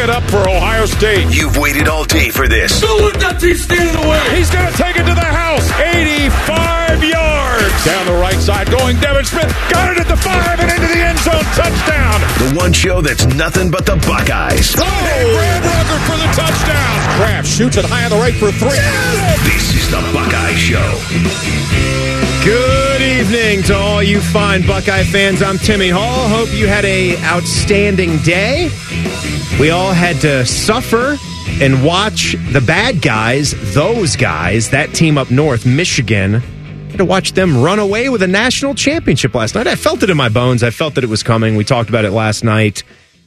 it up for Ohio State. You've waited all day for this. Don't let that team stand away. He's going to take it to the house. 85 yards. Down the right side going Devin Smith. Got it at the five and into the end zone. Touchdown. The one show that's nothing but the Buckeyes. Oh, Brad Rucker for the touchdown. Kraft shoots it high on the right for three. This is the Buckeye Show. Good evening to all you fine Buckeye fans. I'm Timmy Hall. Hope you had a outstanding day. We all had to suffer and watch the bad guys, those guys, that team up north, Michigan. To watch them run away with a national championship last night. I felt it in my bones. I felt that it was coming. We talked about it last night,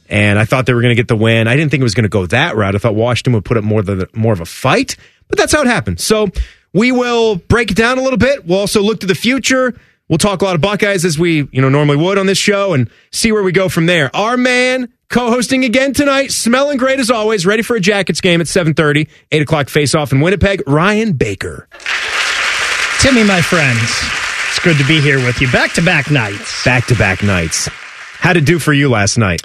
and I thought they were going to get the win. I didn't think it was going to go that route. I thought Washington would put up more more of a fight, but that's how it happened. So we will break it down a little bit. We'll also look to the future. We'll talk a lot of Buckeyes as we, you know, normally would on this show and see where we go from there. Our man co-hosting again tonight, smelling great as always, ready for a Jackets game at 7.30, 8 o'clock face-off in Winnipeg, Ryan Baker. Timmy, my friends, it's good to be here with you. Back-to-back nights. Back-to-back nights. How'd it do for you last night?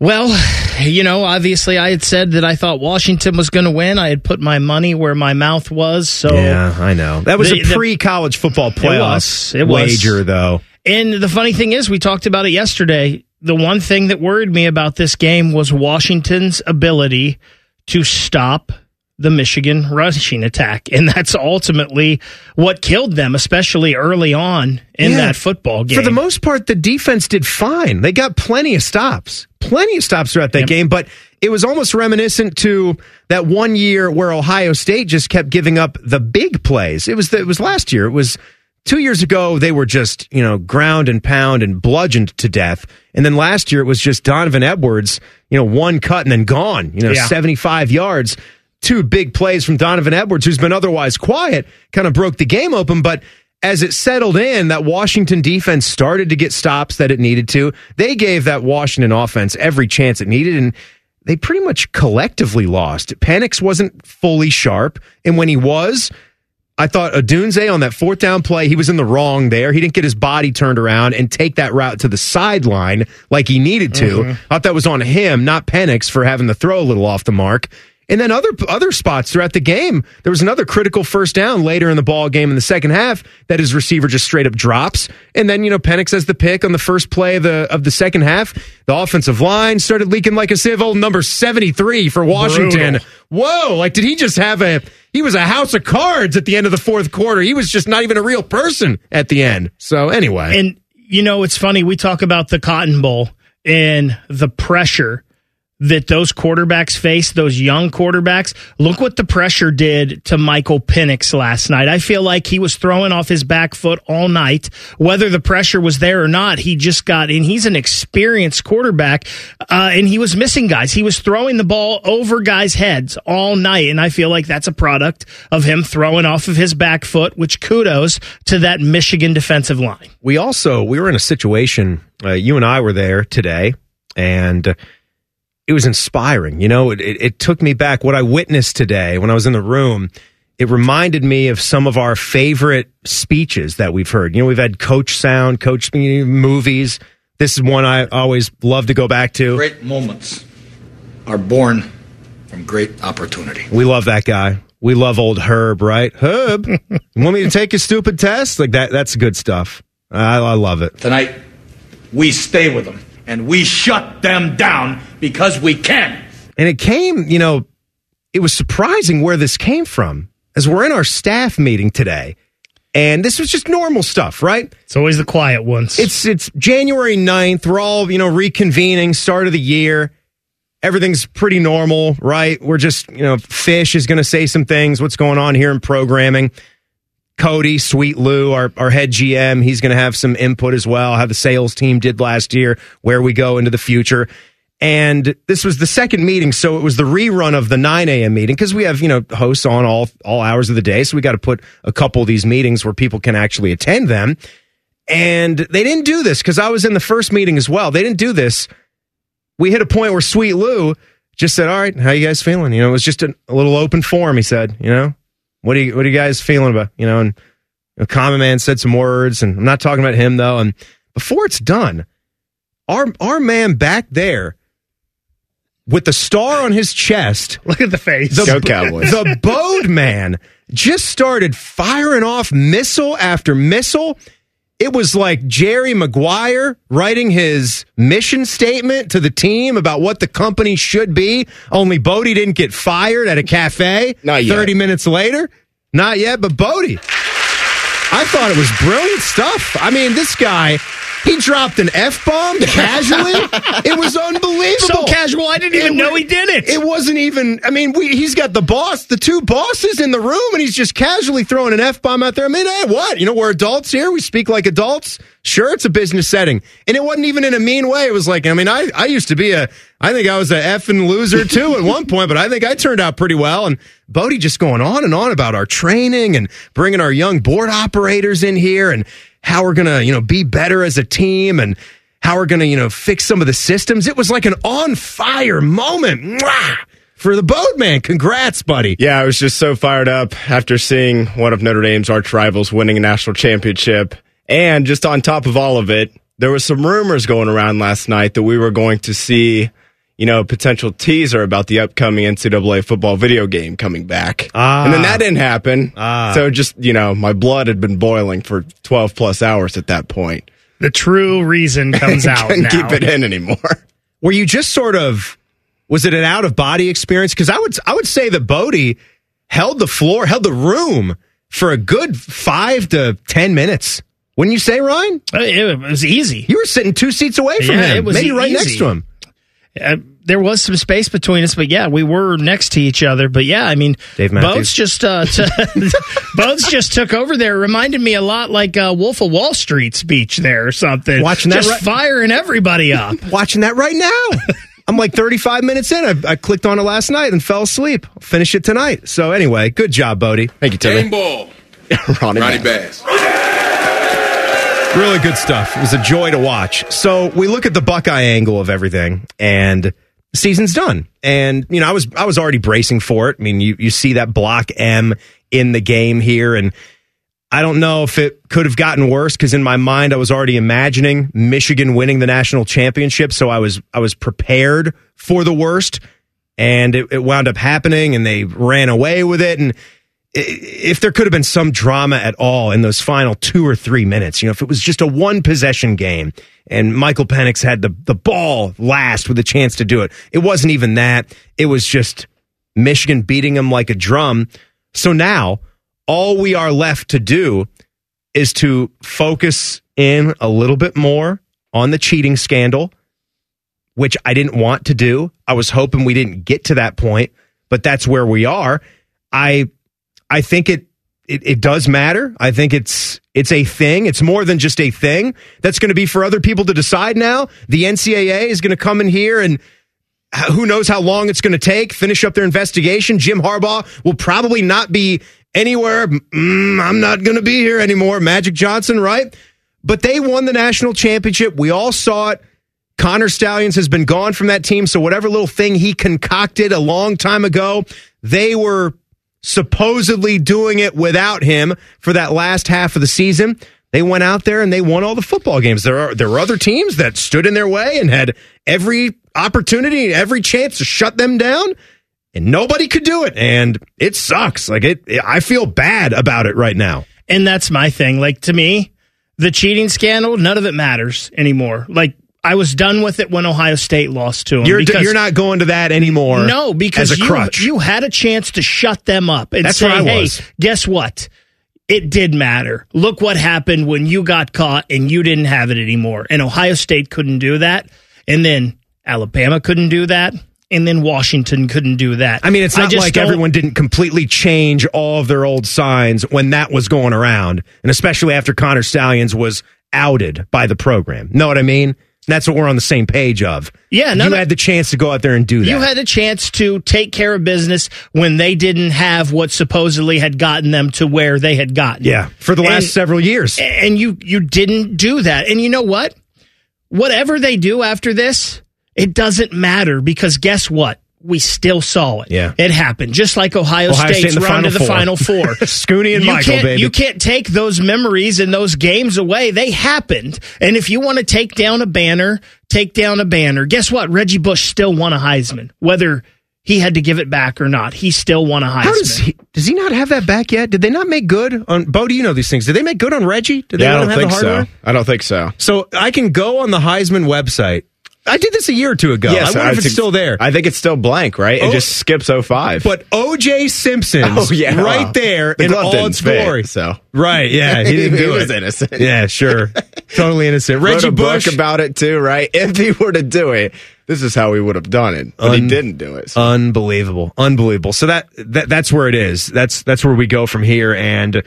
Well, you know, obviously I had said that I thought Washington was going to win. I had put my money where my mouth was. So Yeah, I know. That was The- a pre-college football playoff was. It was. wager, though. And the funny thing is, we talked about it yesterday. The one thing that worried me about this game was Washington's ability to stop the Michigan rushing attack. And that's ultimately what killed them, especially early on in Yeah. that football game. For the most part, the defense did fine. They got plenty of stops, plenty of stops throughout that game, but it was almost reminiscent to that one year where Ohio State just kept giving up the big plays. It was the, it was last year. It was two years ago. They were just you know ground and pound and bludgeoned to death, and then last year it was just Donovan Edwards, you know, one cut and then gone. You know, Yeah. seventy five yards. Two big plays from Donovan Edwards, who's been otherwise quiet, kind of broke the game open, but as it settled in, that Washington defense started to get stops that it needed to. They gave that Washington offense every chance it needed, and they pretty much collectively lost. Penix wasn't fully sharp, and when he was, I thought Odunze on that fourth down play, he was in the wrong there. He didn't get his body turned around and take that route to the sideline like he needed to. Mm-hmm. I thought that was on him, not Penix, for having the throw a little off the mark. And then other other spots throughout the game, there was another critical first down later in the ball game in the second half that his receiver just straight up drops. And then you know Penix has the pick on the first play of the of the second half. The offensive line started leaking like a sieve. Old number seventy three for Washington. Brutal. Whoa! Like did he just have a? He was a house of cards at the end of the fourth quarter. He was just not even a real person at the end. So anyway, And you know, it's funny. We talk about the Cotton Bowl and the pressure that those quarterbacks face, those young quarterbacks. Look what the pressure did to Michael Penix last night. I feel like he was throwing off his back foot all night. Whether the pressure was there or not, he just got, in. he's an experienced quarterback, uh, and he was missing guys. He was throwing the ball over guys' heads all night, and I feel like that's a product of him throwing off of his back foot, which kudos to that Michigan defensive line. we also we were in a situation. Uh, you and I were there today, and it was inspiring. You know, it, it, it took me back. What I witnessed today when I was in the room, it reminded me of some of our favorite speeches that we've heard. You know, we've had Coach Sound, Coach movies. This is one I always love to go back to. Great moments are born from great opportunity. We love that guy. We love old Herb, right? Herb, you want me to take a stupid test? Like that. That's good stuff. I, I love it. Tonight, we stay with them and we shut them down because we can. And it came, you know, it was surprising where this came from as we're in our staff meeting today. And this was just normal stuff, right? It's always the quiet ones. It's it's January 9th. We're all, you know, reconvening, start of the year. Everything's pretty normal, right? We're just, you know, Fish is going to say some things, what's going on here in programming. Cody, Sweet Lou, our, our head GM, he's going to have some input as well, how the sales team did last year, where we go into the future. And this was the second meeting, so it was the rerun of the 9 a.m. meeting because we have, you know, hosts on all all hours of the day. So we got to put a couple of these meetings where people can actually attend them. And they didn't do this because I was in the first meeting as well. They didn't do this. We hit a point where Sweet Lou just said, "All right, how you guys feeling?" You know, it was just a, a little open forum. He said, "You know, what do you what are you guys feeling about?" You know, and you know, Common Man said some words, and I'm not talking about him though. And before it's done, our our man back there with the star on his chest, Look at the face. the, Go Cowboys. the Bode man just started firing off missile after missile. It was like Jerry Maguire writing his mission statement to the team about what the company should be. Only Bodie didn't get fired at a cafe Not yet. 30 minutes later. Not yet, but Bodie. I thought it was brilliant stuff. I mean, this guy, he dropped an F bomb casually. it was unbelievable. so casual, I didn't even It know wa- he did it. It wasn't even. I mean, we, he's got the boss, the two bosses in the room, and he's just casually throwing an f bomb out there. I mean, hey, what? You know, we're adults here. We speak like adults. Sure, it's a business setting, and it wasn't even in a mean way. It was like, I mean, I I used to be a. I think I was a effing loser too at one point, but I think I turned out pretty well. And Bodie just going on and on about our training and bringing our young board operators in here and how we're gonna, you know, be better as a team and how we're going to, you know, fix some of the systems. It was like an on fire moment Mwah! for the boatman. Congrats, buddy. Yeah, I was just so fired up after seeing one of Notre Dame's arch rivals winning a national championship. And just on top of all of it, there was some rumors going around last night that we were going to see, you know, a potential teaser about the upcoming NCAA football video game coming back. Ah. And then that didn't happen. Ah. So just, you know, my blood had been boiling for 12 plus hours at that point. the true reason comes out Couldn't now. keep it in anymore. Were you just sort of, was it an out of body experience? Because I would, I would say that Bodie held the floor, held the room for a good five to 10 minutes. Wouldn't you say, Ryan? Uh, It was easy. You were sitting two seats away from Yeah, him, it was maybe right next to him. Uh, there was some space between us, but yeah, we were next to each other. But yeah, I mean, Dave Matthews. Boats just uh, t- Boats just took over there. It reminded me a lot like uh, Wolf of Wall Street speech there or something. Watching that just right- firing everybody up. Watching that right now. I'm like 35 minutes in. I, I clicked on it last night and fell asleep. I'll finish it tonight. So anyway, good job, Bodie. Thank you, Timmy. Game ball. Ronnie, Ronnie Bass. Bass. Really good stuff. It was a joy to watch. So we look at the Buckeye angle of everything, and season's done. And you know, I was I was already bracing for it. I mean, you you see that block M in the game here, and I don't know if it could have gotten worse because in my mind I was already imagining Michigan winning the national championship. So I was I was prepared for the worst, and it, it wound up happening, and they ran away with it, and if there could have been some drama at all in those final two or three minutes, you know, if it was just a one possession game and Michael Penix had the, the ball last with a chance to do it, it wasn't even that. It was just Michigan beating them like a drum. So now all we are left to do is to focus in a little bit more on the cheating scandal, which I didn't want to do. I was hoping we didn't get to that point, but that's where we are. I I think it, it it does matter. I think it's it's a thing. It's more than just a thing. That's going to be for other people to decide now. The NCAA is going to come in here and who knows how long it's going to take, finish up their investigation. Jim Harbaugh will probably not be anywhere. Mm, I'm not going to be here anymore. Magic Johnson, right? But they won the national championship. We all saw it. Connor Stalions has been gone from that team. So whatever little thing he concocted a long time ago, they were supposedly doing it without him for that last half of the season. They went out there and they won all the football games. There are there were other teams that stood in their way and had every opportunity, every chance to shut them down, and nobody could do it. And it sucks. Like it, I feel bad about it right now. And that's my thing. Like to me, the cheating scandal, none of it matters anymore. Like I was done with it when Ohio State lost to them. You're because- you're not going to that anymore. No, because you, crutch. you had a chance to shut them up and That's say, hey, guess what? It did matter. Look what happened when you got caught and you didn't have it anymore. And Ohio State couldn't do that. And then Alabama couldn't do that. And then Washington couldn't do that. I mean, it's not just like don't- everyone didn't completely change all of their old signs when that was going around, and especially after Connor Stalions was outed by the program. Know what I mean? That's what we're on the same page of. Yeah, you had the chance to go out there and do that. You had a chance to take care of business when they didn't have what supposedly had gotten them to where they had gotten. yeah, for the last And- several years. and you you didn't do that. And you know what? Whatever they do after this, it doesn't matter because guess what? We still saw it. Yeah. It happened. Just like Ohio, Ohio State State's in the run to the Four. Final Four. Scooney and you Michael, can't, baby. You can't take those memories and those games away. They happened. And if you want to take down a banner take down a banner. Guess what? Reggie Bush still won a Heisman, whether he had to give it back or not. He still won a Heisman. How does he does he not have that back yet? Did they not make good on Bo? Do you know these things? Did they make good on Reggie? Did they Yeah, I let don't have think the so. I don't think so. So I can go on the Heisman website. I did this a year or two ago. Yes, I wonder if it's think- still there. I think it's still blank, right? It Oh. just skips 05. but OJ Simpson's Oh, yeah. right there The in all didn't its fit, glory. so. Right, yeah, he didn't do He do was it. innocent. Yeah, sure, totally innocent. Wrote Reggie a Bush book about it too, right? If he were to do it, this is how he would have done it. But he didn't do it. so- unbelievable, unbelievable. So that, that that's where it is. That's that's where we go from here, and.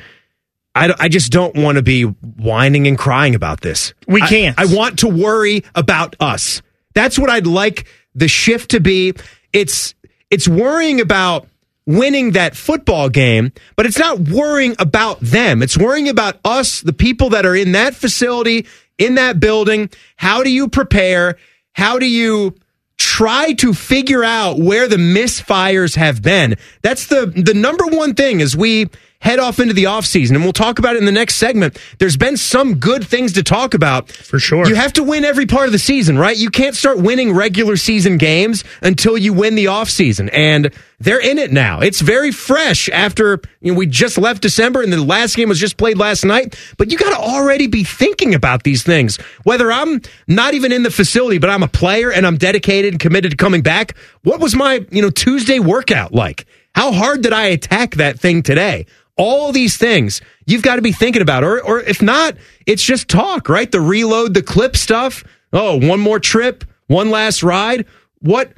I, I just don't want to be whining and crying about this. We can't. I, want to worry about us. That's what I'd like the shift to be. It's it's worrying about winning that football game, but it's not worrying about them. It's worrying about us, the people that are in that facility, in that building. How do you prepare? How do you try to figure out where the misfires have been? That's the the number one thing as we head off into the offseason. And we'll talk about it in the next segment. There's been some good things to talk about. For sure. You have to win every part of the season, right? You can't start winning regular season games until you win the offseason. And they're in it now. It's very fresh after you know, we just left December and the last game was just played last night. But you got to already be thinking about these things. Whether I'm not even in the facility, but I'm a player and I'm dedicated and committed to coming back. What was my, you know, Tuesday workout like? How hard did I attack that thing today? All these things you've got to be thinking about, or or if not, it's just talk, right? The reload, the clip stuff. Oh, one more trip, one last ride. What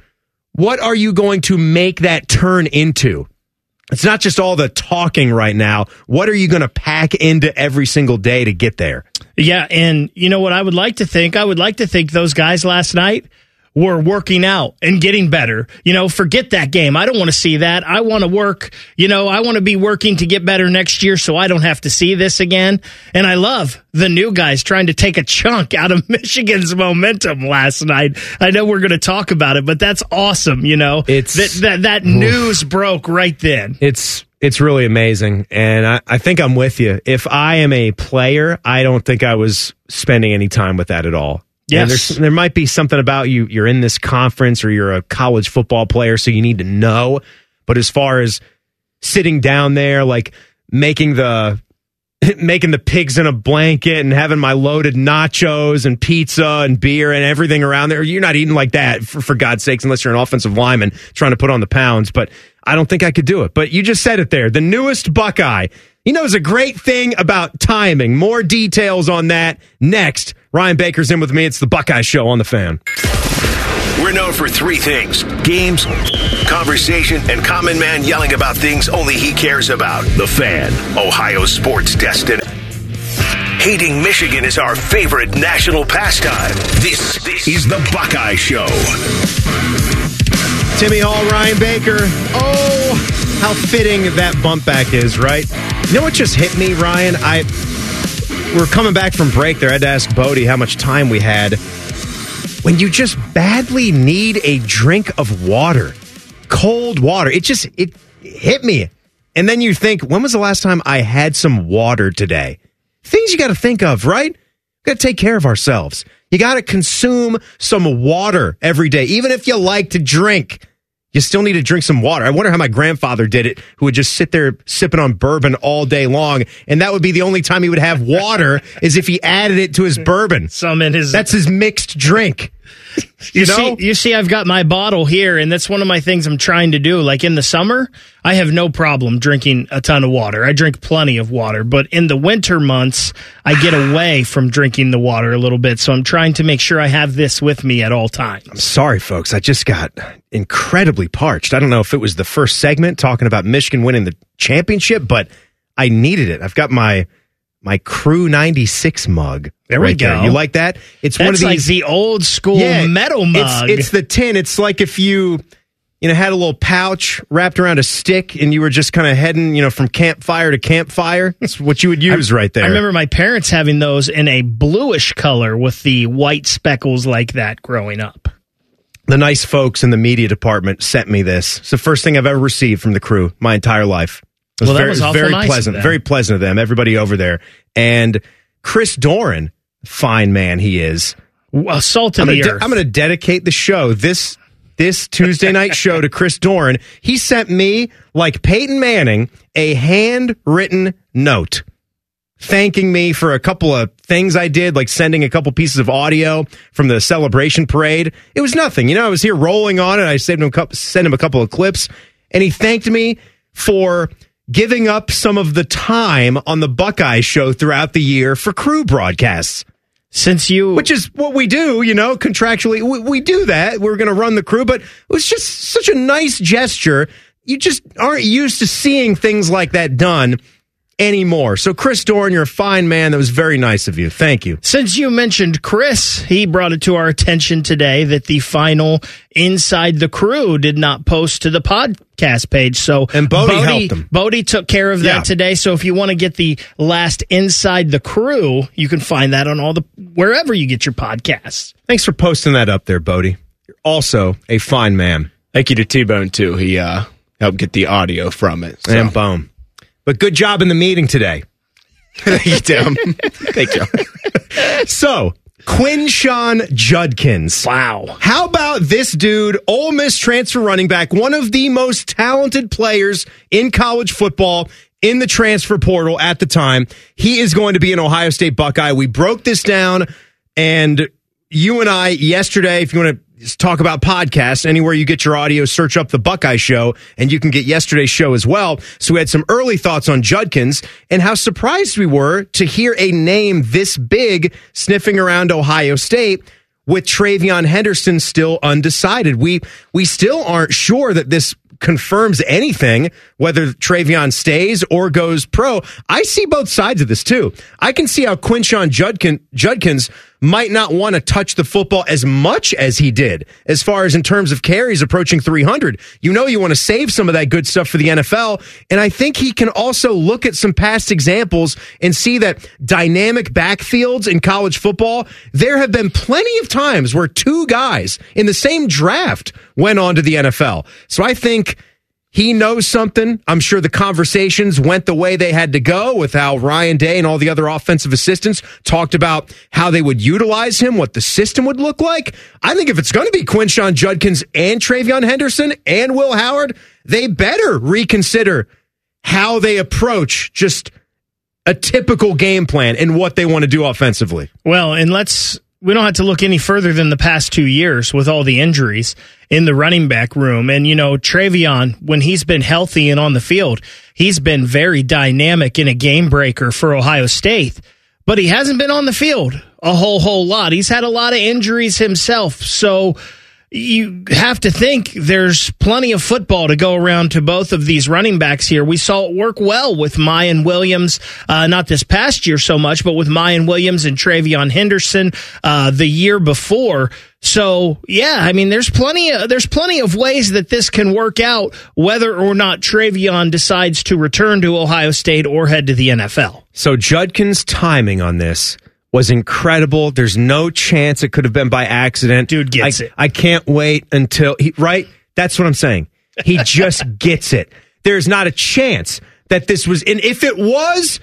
what are you going to make that turn into? It's not just all the talking right now. What are you going to pack into every single day to get there? Yeah, and you know what I would like to think? I would like to think those guys last night were working out and getting better. You know, forget that game. I don't want to see that. I want to work, you know, I want to be working to get better next year so I don't have to see this again. And I love the new guys trying to take a chunk out of Michigan's momentum last night. I know we're going to talk about it, but that's awesome, you know. It's- that that, that news broke right then. It's it's really amazing, and I, I think I'm with you. If I am a player, I don't think I was spending any time with that at all. There's, there might be something about you. You're in this conference, or you're a college football player, so you need to know. But as far as sitting down there, like making the making the pigs in a blanket and having my loaded nachos and pizza and beer and everything around there. You're not eating like that, for, for God's sakes, unless you're an offensive lineman trying to put on the pounds. But I don't think I could do it. But you just said it there. The newest Buckeye. He knows a great thing about timing. More details on that next. Ryan Baker's in with me. It's the Buckeye Show on the fan. We're known for three things games, conversation, and Common Man yelling about things only he cares about. The fan, Ohio sports destiny. Hating Michigan is our favorite national pastime. This, this is the Buckeye Show. Timmy Hall, Ryan Baker. Oh, how fitting that bump back is, right? You know what just hit me, Ryan? I we're coming back from break there. I had to ask Bodie how much time we had. When you just badly need a drink of water, cold water, it just it hit me. And then you think, when was the last time I had some water today? Things you got to think of, right? got to take care of ourselves. You got to consume some water every day, even if you like to drink. You still need to drink some water. I wonder how my grandfather did it, who would just sit there sipping on bourbon all day long, and that would be the only time he would have water is if he added it to his bourbon. Some in his That's his mixed drink. You, You know? see, you see, I've got my bottle here, and that's one of my things I'm trying to do. Like in the summer, I have no problem drinking a ton of water. I drink plenty of water, but in the winter months, I get away from drinking the water a little bit. So I'm trying to make sure I have this with me at all times. Sorry, folks. I just got incredibly parched. I don't know if it was the first segment talking about Michigan winning the championship, but I needed it. I've got my my Crew 96 mug. There we right go. You like that? It's That's one of like these the old school metal it's- mug. It's, the tin. It's like if you you know had a little pouch wrapped around a stick and you were just kind of heading, you know, from campfire to campfire. That's what you would use right there. I remember my parents having those in a bluish color with the white speckles like that growing up. the nice folks in the media department sent me this. It's the first thing I've ever received from the crew my entire life. It was Well, that very, was was very nice pleasant, very pleasant of them. Everybody over there, and Chris Doran, fine man he is, Well, salt of I'm the gonna, de- earth. I'm gonna dedicate the show this this Tuesday night show to Chris Doran. He sent me, like Peyton Manning, a handwritten note thanking me for a couple of things I did, like sending a couple pieces of audio from the celebration parade. It was nothing. You know, I was here rolling on it. I sent him, a couple, sent him a couple of clips, and he thanked me for giving up some of the time on the Buckeye show throughout the year for crew broadcasts Since you, which is what we do, you know, contractually. We, we do that. We're going to run the crew, but it was just such a nice gesture. You just aren't used to seeing things like that done anymore. So, Chris Dorn, you're a fine man. That was very nice of you. Thank you. Since you mentioned Chris, he brought it to our attention today that the final Inside the Crew did not post to the podcast page. So And Bodie helped him. Bodie took care of that Yeah. today. So if you want to get the last Inside the Crew, you can find that on all the wherever you get your podcasts. Thanks for posting that up there, Bodie. You're also a fine man. Thank you to T Bone too. He uh, helped get the audio from it. So. And boom. But good job in the meeting today. Thank you, Tim. Thank you. So, Quinshon Judkins. Wow. How about this dude, Ole Miss transfer running back, one of the most talented players in college football in the transfer portal at the time. He is going to be an Ohio State Buckeye. We broke this down, and you and I yesterday, if you want to talk about podcasts, anywhere you get your audio, search up the Buckeye Show, and you can get yesterday's show as well. So we had some early thoughts on Judkins and how surprised we were to hear a name this big sniffing around Ohio State with TreVeyon Henderson still undecided. We we still aren't sure that this confirms anything, whether TreVeyon stays or goes pro. I see both sides of this too. I can see how Quinshon Judkin, Judkins might not want to touch the football as much as he did, as far as in terms of carries approaching 300. You know, you want to save some of that good stuff for the NFL. And I think he can also look at some past examples and see that dynamic backfields in college football, there have been plenty of times where two guys in the same draft went on to the NFL. So I think he knows something. I'm sure the conversations went the way they had to go with how Ryan Day and all the other offensive assistants talked about how they would utilize him, what the system would look like. I think if it's going to be Quinshon Judkins and TreVeyon Henderson and Will Howard, they better reconsider how they approach just a typical game plan and what they want to do offensively. Well, and let's we don't have to look any further than the past two years with all the injuries in the running back room. And, you know, TreVeyon, when he's been healthy and on the field, he's been very dynamic in a game breaker for Ohio State. But he hasn't been on the field a whole, whole lot. He's had a lot of injuries himself. So you have to think there's plenty of football to go around to both of these running backs here. We saw it work well with Miyan Williams, uh, not this past year so much, but with Miyan Williams and TreVeyon Henderson uh, the year before. So yeah, I mean, there's plenty of there's plenty of ways that this can work out, whether or not TreVeyon decides to return to Ohio State or head to the NFL. So Judkins' timing on this was incredible. There's no chance it could have been by accident. Dude gets I, it. I can't wait until he right. That's what I'm saying. He just gets it. There's not a chance that this was, and if it was,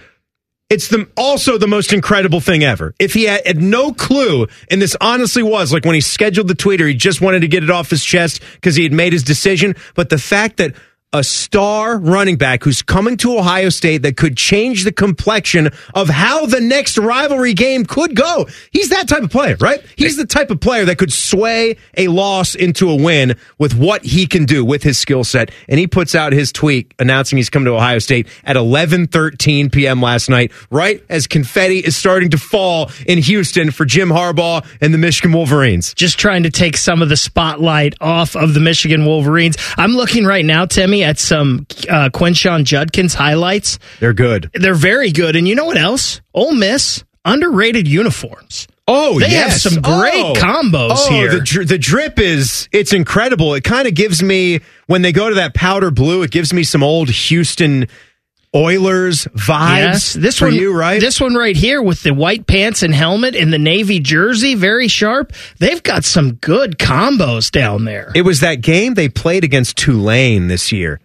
it's the also the most incredible thing ever. If he had, had no clue, and this honestly was like when he scheduled the tweet, or he just wanted to get it off his chest because he had made his decision. But the fact that a star running back who's coming to Ohio State that could change the complexion of how the next rivalry game could go. He's that type of player, right? He's the type of player that could sway a loss into a win with what he can do with his skill set. And he puts out his tweet announcing he's coming to Ohio State at 11:13 p.m. last night, right as confetti is starting to fall in Houston for Jim Harbaugh and the Michigan Wolverines. just trying to take some of the spotlight off of the Michigan Wolverines. I'm looking right now, Timmy, at some uh, Quinshon Judkins highlights. They're good. They're very good. And you know what else? Ole Miss, underrated uniforms. Oh, They have some great Oh. combos oh, here. The, dri- the drip is it's incredible. It kind of gives me when they go to that powder blue. It gives me some old Houston Oilers vibes. Yes, this for one, you, right? This one right here with the white pants and helmet and the navy jersey, very sharp. They've got some good combos down there. it was that game they played against Tulane this year.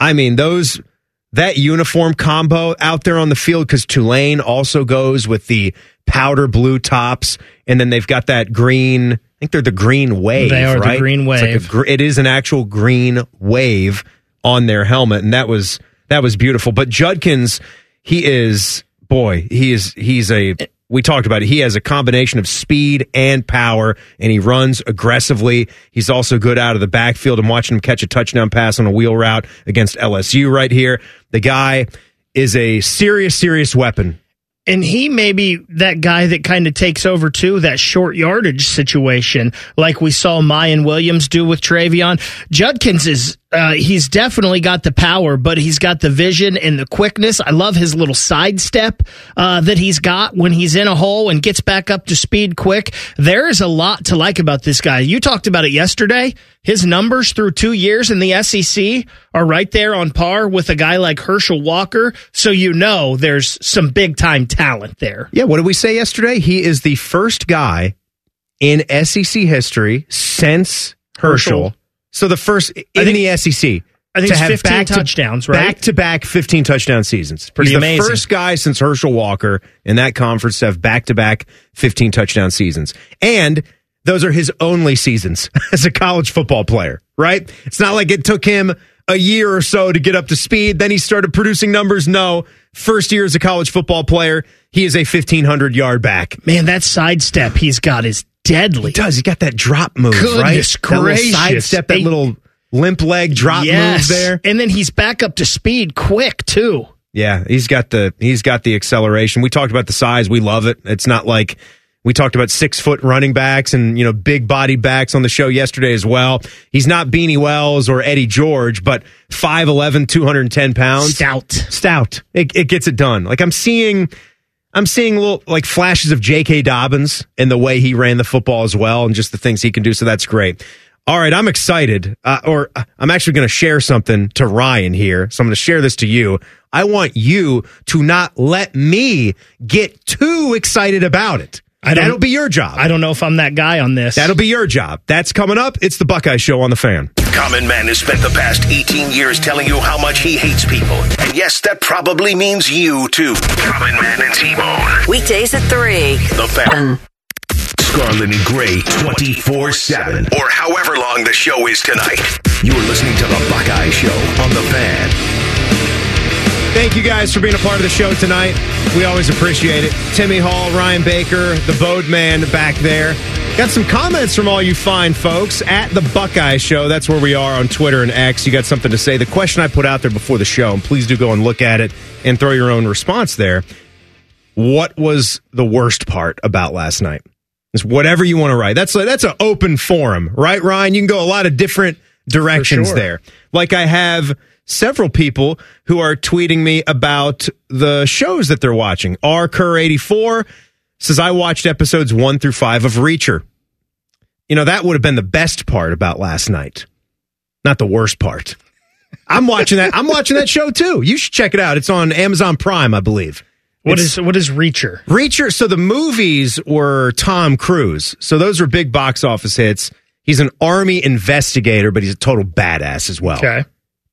I mean, those that uniform combo out there on the field because Tulane also goes with the powder blue tops, and then they've got that green. I think they're the green wave. They are the right? green It's like a wave. it is an actual green wave on their helmet, and that was that was beautiful. But Judkins, he is boy, he is he's a. We talked about it. He has a combination of speed and power, and he runs aggressively. He's also good out of the backfield. I'm watching him catch a touchdown pass on a wheel route against LSU right here. The guy is a serious, serious weapon. And he may be that guy that kind of takes over too, that short yardage situation, like we saw Miyan Williams do with TreVeyon. Judkins is, uh, he's definitely got the power, but he's got the vision and the quickness. I love his little sidestep, uh, that he's got when he's in a hole and gets back up to speed quick. There is a lot to like about this guy. You talked about it yesterday. His numbers through two years in the SEC are right there on par with a guy like Herschel Walker. So you know there's some big time talent there. Yeah, what did we say yesterday? He is the first guy in SEC history since Herschel. Herschel. So the first in think- the SEC. I think to have 15 back to- touchdowns, right? Back to back 15 touchdown seasons. Pretty He's amazing. the first guy since Herschel Walker in that conference to have back to back 15 touchdown seasons. And those are his only seasons as a college football player, right? It's not like it took him a year or so to get up to speed. Then he started producing numbers. No, first year as a college football player, he is a 1500 yard back. Man, that sidestep he's got is deadly. He does. He got that drop move, right? Goodness That little gracious. sidestep, that little limp leg drop yes. move there. And then he's back up to speed quick too. Yeah, he's got the he's got the acceleration. We talked about the size. We love it. It's not like we talked about six foot running backs and you know big body backs on the show yesterday as well. He's not Beanie Wells or Eddie George, but 5'11", 210 pounds. Stout. Stout. It, it gets it done. Like I'm seeing, I'm seeing little like flashes of J.K. Dobbins and the way he ran the football as well, and just the things he can do. So that's great. All right, I'm excited, uh, or uh, I'm actually going to share something to Ryan here. So I'm going to share this to you. I want you to not let me get too excited about it. I don't- That'll be your job. I don't know if I'm that guy on this. That'll be your job. That's coming up. It's the Buckeye Show on the fan. Common Man has spent the past 18 years telling you how much he hates people. And yes, that probably means you too. Common Man and T-Bone. Weekdays at 3. The Fan. Scarlet and Gray 24 7. Or however long the show is tonight. You are listening to The Buckeye Show on The Fan. Thank you guys for being a part of the show tonight. We always appreciate it. Timmy Hall, Ryan Baker, the Bode Man back there. Got some comments from all you fine folks at the Buckeye Show. That's where we are on Twitter and X. You got something to say. The question I put out there before the show, and please do go and look at it and throw your own response there. What was the worst part about last night? It's whatever you want to write. That's a, that's an open forum, right, Ryan? You can go a lot of different directions sure. there. Like I have several people who are tweeting me about the shows that they're watching. R Kerr eighty four says I watched episodes one through five of Reacher. You know that would have been the best part about last night, not the worst part. I'm watching that. I'm watching that show too. You should check it out. It's on Amazon Prime, I believe. What It's- is what is Reacher? Reacher. So the movies were Tom Cruise. So those were big box office hits. He's an army investigator, but he's a total badass as well. Okay.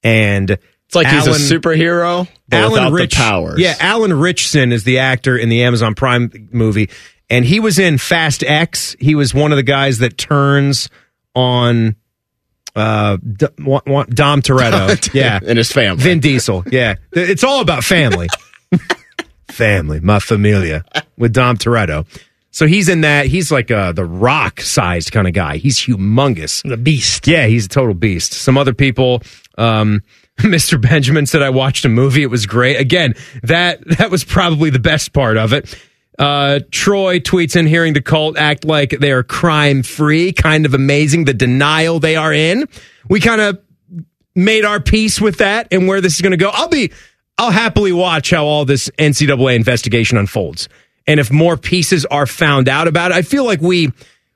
And It's like he's a superhero, Alan without Rich, the powers. Yeah, Alan Ritchson is the actor in the Amazon Prime movie, and he was in Fast X. He was one of the guys that turns on uh, D- wa- wa- Dom Toretto. yeah, and his family. Vin Diesel. Yeah, it's all about family. family, my familia with Dom Toretto. So he's in that. He's like uh, the rock sized kind of guy. He's humongous. The Beast. Yeah, he's a total beast. Some other people, um, Mr. Benjamin said I watched a movie. It was great. Again, that that was probably the best part of it. Uh, Troy tweets in hearing the cult act like they are crime free. Kind of amazing the denial they are in. We kind of made our peace with that and where this is going to go. I'll be, I'll happily watch how all this NCAA investigation unfolds. And if more pieces are found out about it, I feel like we,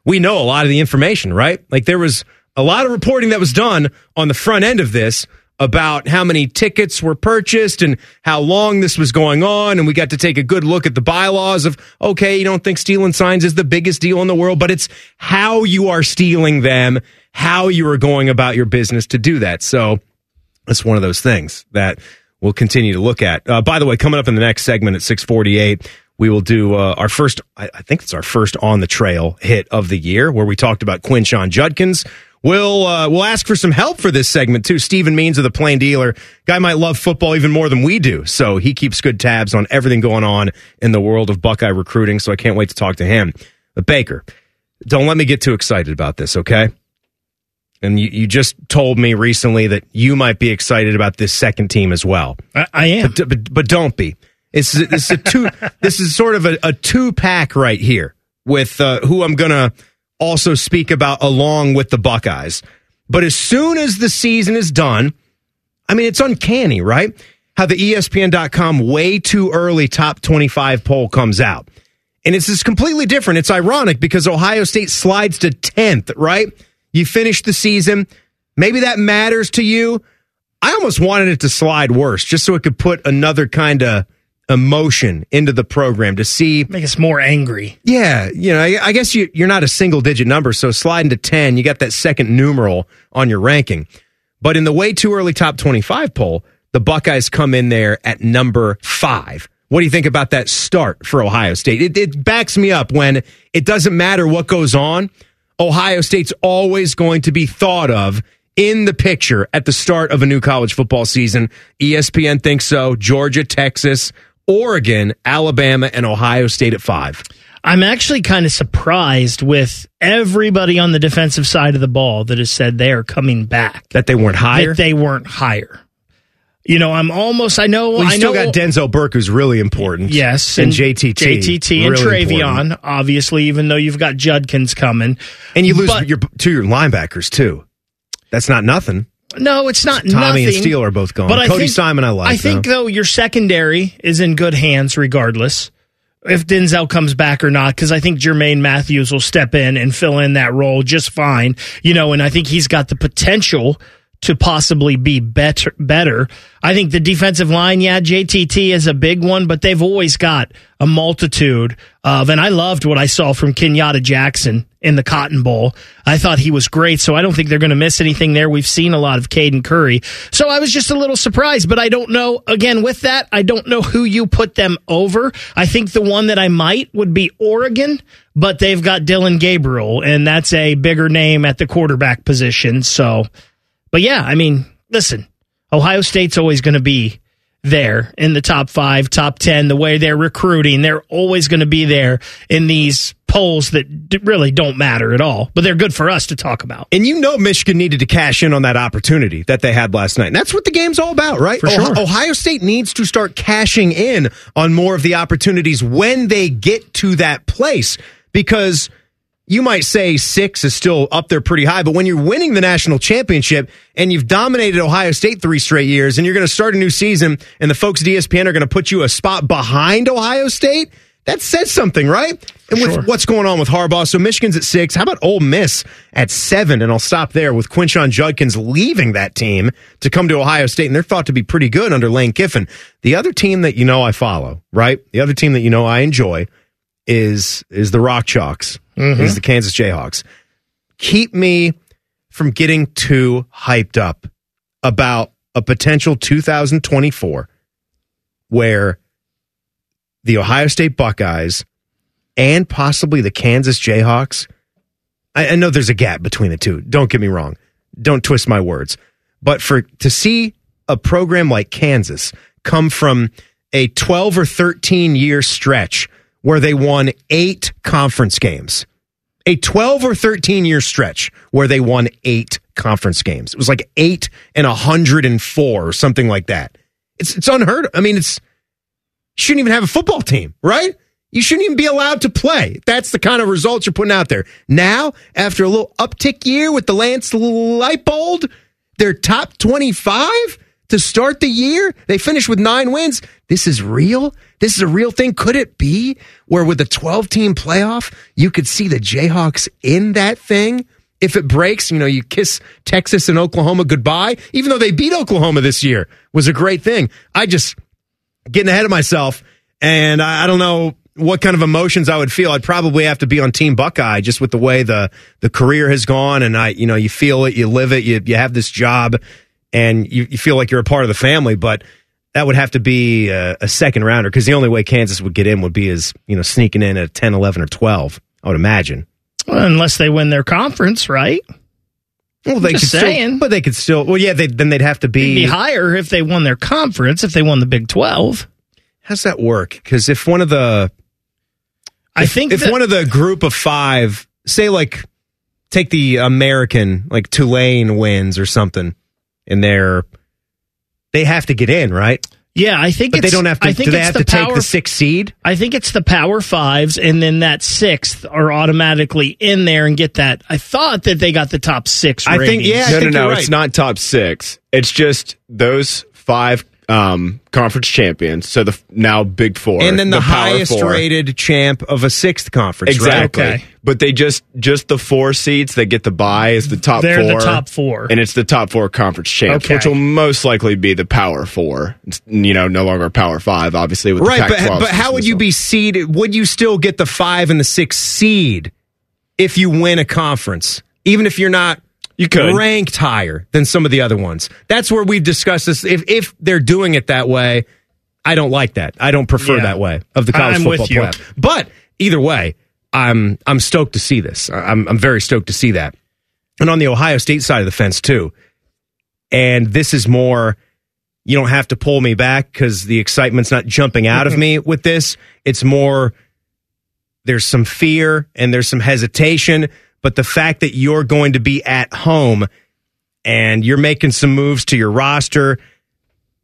we know a lot of the information, right? Like there was a lot of reporting that was done on the front end of this about how many tickets were purchased and how long this was going on. And we got to take a good look at the bylaws of, okay, you don't think stealing signs is the biggest deal in the world, but it's how you are stealing them, how you are going about your business to do that. So it's one of those things that we'll continue to look at. Uh, by the way, coming up in the next segment at 648, we will do uh, our first, I, I think it's our first on the trail hit of the year, where we talked about Quinshon Judkins. We'll uh, we'll ask for some help for this segment too. Stephen Means of the Plain Dealer, guy might love football even more than we do, so he keeps good tabs on everything going on in the world of Buckeye recruiting. So I can't wait to talk to him. But Baker, don't let me get too excited about this, okay? And you, you just told me recently that you might be excited about this second team as well. I, I am, but, but, but don't be. It's is a two. this is sort of a, a two pack right here with uh, who I'm gonna also speak about along with the Buckeyes. But as soon as the season is done, I mean, it's uncanny, right? How the ESPN.com way too early top 25 poll comes out. And it's just completely different. It's ironic because Ohio State slides to 10th, right? You finish the season. Maybe that matters to you. I almost wanted it to slide worse just so it could put another kind of emotion into the program to see make us more angry. Yeah, you know, I, I guess you, you're not a single digit number, so sliding to ten, you got that second numeral on your ranking. But in the way too early top twenty five poll, the Buckeyes come in there at number five. What do you think about that start for Ohio State? It, it backs me up when it doesn't matter what goes on. Ohio State's always going to be thought of in the picture at the start of a new college football season. ESPN thinks so. Georgia, Texas, Oregon, Alabama, and Ohio State at five. I'm actually kind of surprised with everybody on the defensive side of the ball that has said they are coming back. That they weren't higher? That they weren't higher. You know, I'm almost. I know. Well, I still know, got Denzel Burke, who's really important. Yes, and, and JTT, JTT, and really TreVeyon. Important. Obviously, even though you've got Judkins coming, and you lose but, your two your linebackers too. That's not nothing. No, it's not. Tommy nothing, and Steele are both gone. But Cody think, Simon, I like. I think though. though your secondary is in good hands, regardless if Denzel comes back or not, because I think Jermaine Mathews will step in and fill in that role just fine. You know, and I think he's got the potential to possibly be better. Better. I think the defensive line, yeah, JTT is a big one, but they've always got a multitude of, and I loved what I saw from Kenyatta Jackson in the Cotton Bowl. I thought he was great, so I don't think they're going to miss anything there. We've seen a lot of Caden Curry, so I was just a little surprised, but I don't know. Again, with that, I don't know who you put them over. I think the one that I might would be Oregon, but they've got Dillon Gabriel, and that's a bigger name at the quarterback position. So, but yeah, I mean, listen, Ohio State's always going to be there in the top five, top 10, the way they're recruiting. They're always going to be there in these polls that really don't matter at all, but they're good for us to talk about. And you know, Michigan needed to cash in on that opportunity that they had last night. And that's what the game's all about, right? For sure. Ohio State needs to start cashing in on more of the opportunities when they get to that place because you might say six is still up there pretty high, but when you're winning the national championship and you've dominated Ohio State three straight years and you're going to start a new season and the folks at ESPN are going to put you a spot behind Ohio State, that says something, right? And with sure. what's going on with Harbaugh, so Michigan's at six. How about Ole Miss at seven? And I'll stop there with Quinshon Judkins leaving that team to come to Ohio State, and they're thought to be pretty good under Lane Kiffin. The other team that you know I follow, right? The other team that you know I enjoy is is the Rock Chalks, mm-hmm. is the Kansas Jayhawks. Keep me from getting too hyped up about a potential 2024 where the Ohio State Buckeyes and possibly the Kansas Jayhawks. I, I know there's a gap between the two. Don't get me wrong. Don't twist my words. But for to see a program like Kansas come from a 12 or 13 year stretch where they won eight conference games, a 12 or 13 year stretch where they won eight conference games. It was like eight and 104 or something like that. It's, it's unheard of. I mean, it's, you shouldn't even have a football team, right? You shouldn't even be allowed to play. That's the kind of results you're putting out there. Now, after a little uptick year with the Lance Leipold, they're top 25 to start the year. They finish with nine wins. This is real. This is a real thing. Could it be where with the 12 team playoff, you could see the Jayhawks in that thing? If it breaks, you know, you kiss Texas and Oklahoma goodbye, even though they beat Oklahoma this year was a great thing. I just, getting ahead of myself, and I, I don't know what kind of emotions I would feel. I'd probably have to be on Team Buckeye just with the way the the career has gone, and I, you know, you feel it, you live it, you you have this job, and you, you feel like you're a part of the family. But that would have to be a, a second rounder because the only way Kansas would get in would be as you know sneaking in at 10, 11, or 12. I would imagine. Well, unless they win their conference, right? Well, they Just could still, but they could still. Well, yeah, they, then they'd have to be. be higher if they won their conference, if they won the Big 12. How's that work? Because if one of the I if, think if that- one of the group of five, say like take the American, like Tulane wins or something, and they're they have to get in, right? yeah, I think But they don't have to. I think Do they it's have the to take power, the sixth seed? I think it's the power fives, and then that sixth are automatically in there and get that. I thought that they got the top six. I think- yeah, no, no, think no. you're It's not top six. It's just those five um, conference champions. So the now Big Four, and then the, Power highest Four. rated champ of a sixth conference, Exactly. right? Okay. But they just just the four seeds that get the buy is the top They're the four. top four. And it's the top four conference champs, Okay. which will most likely be the power four. It's, you know, no longer power five, obviously, with Right, the but but how would you be seeded? Would you still get the five and the six seed if you win a conference, even if you're not You could. ranked higher than some of the other ones? That's where we've discussed this. If if they're doing it that way, I don't like that. I don't prefer Yeah. that way of the college I'm football playoff. But either way, I'm I'm stoked to see this. I'm I'm very stoked to see that. And on the Ohio State side of the fence too. And this is more you don't have to pull me back because the excitement's not jumping out of mm-hmm. me with this. It's more there's some fear and there's some hesitation, but the fact that you're going to be at home and you're making some moves to your roster.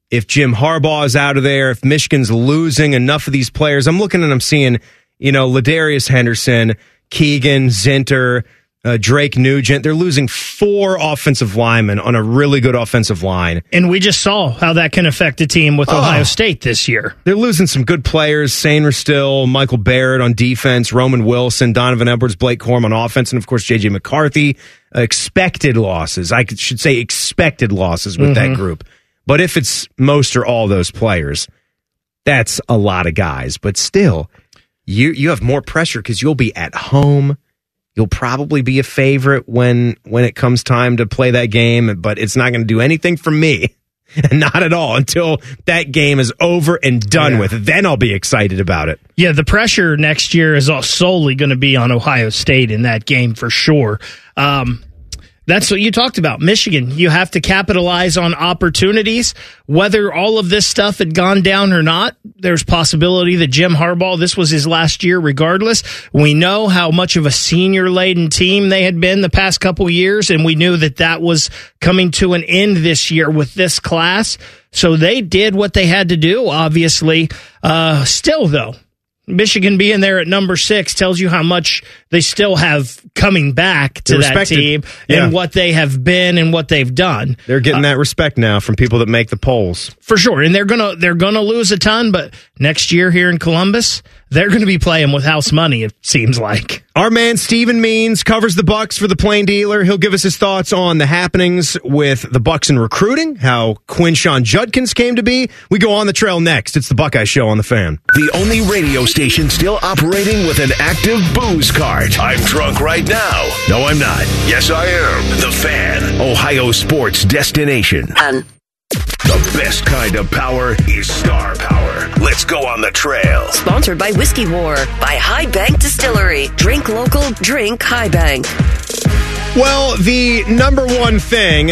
If Jim Harbaugh is out of there, if Michigan's losing enough of these players, I'm looking and I'm seeing, you know, Ladarius Henderson, Keegan, Zinter, uh, Drake Nugent. They're losing four offensive linemen on a really good offensive line. and we just saw how that can affect a team with Oh. Ohio State this year. They're losing some good players. Sainristil, Michael Barrett on defense, Roman Wilson, Donovan Edwards, Blake Corum on offense, and of course JJ McCarthy. Uh, expected losses. I should say expected losses with that group. But if it's most or all those players, that's a lot of guys. But still, you you have more pressure because you'll be at home. You'll probably be a favorite when when it comes time to play that game, but it's not going to do anything for me. not at all until that game is over and done with. Then I'll be excited about it. Yeah, the pressure next year is all solely going to be on Ohio State in that game for sure. Um, that's what you talked about. Michigan, you have to capitalize on opportunities. Whether all of this stuff had gone down or not, there's possibility that Jim Harbaugh, this was his last year regardless. We know how much of a senior laden team they had been the past couple years, and we knew that that was coming to an end this year with this class. So they did what they had to do, obviously. Uh, still, though, Michigan being there at number six tells you how much they still have coming back to They're that respected. team Yeah. and what they have been and what they've done They're getting uh, that respect now from people that make the polls. for sure. And they're gonna they're gonna lose a ton, but next year here in Columbus, they're gonna be playing with house money. It seems like. Our man Stephen Means covers the Bucks for the Plain Dealer. He'll give us his thoughts on the happenings with the Bucks in recruiting, how Quinshon Judkins came to be. We go on the trail next. It's the Buckeye Show on the Fan. The only radio station still operating with an active booze cart. I'm drunk right now. No, I'm not. Yes, I am. The Fan, Ohio sports destination. And The best kind of power is star power. Let's go on the trail. sponsored by Whiskey War by High Bank Distillery. Drink local, drink High Bank. Well, the number one thing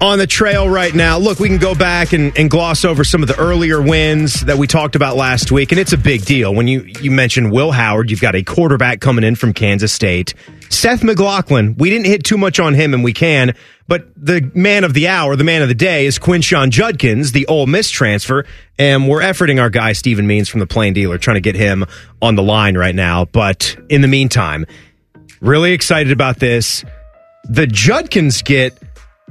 on the trail right now, look, we can go back and, and gloss over some of the earlier wins that we talked about last week, and it's a big deal. When you, you mentioned Will Howard, you've got a quarterback coming in from Kansas State. Seth McLaughlin, we didn't hit too much on him, and we can, but the man of the hour, the man of the day is Quinshon Judkins, the Ole Miss transfer, and we're efforting our guy, Stephen Means from the Plain Dealer, trying to get him on the line right now. But in the meantime, really excited about this. The Judkins get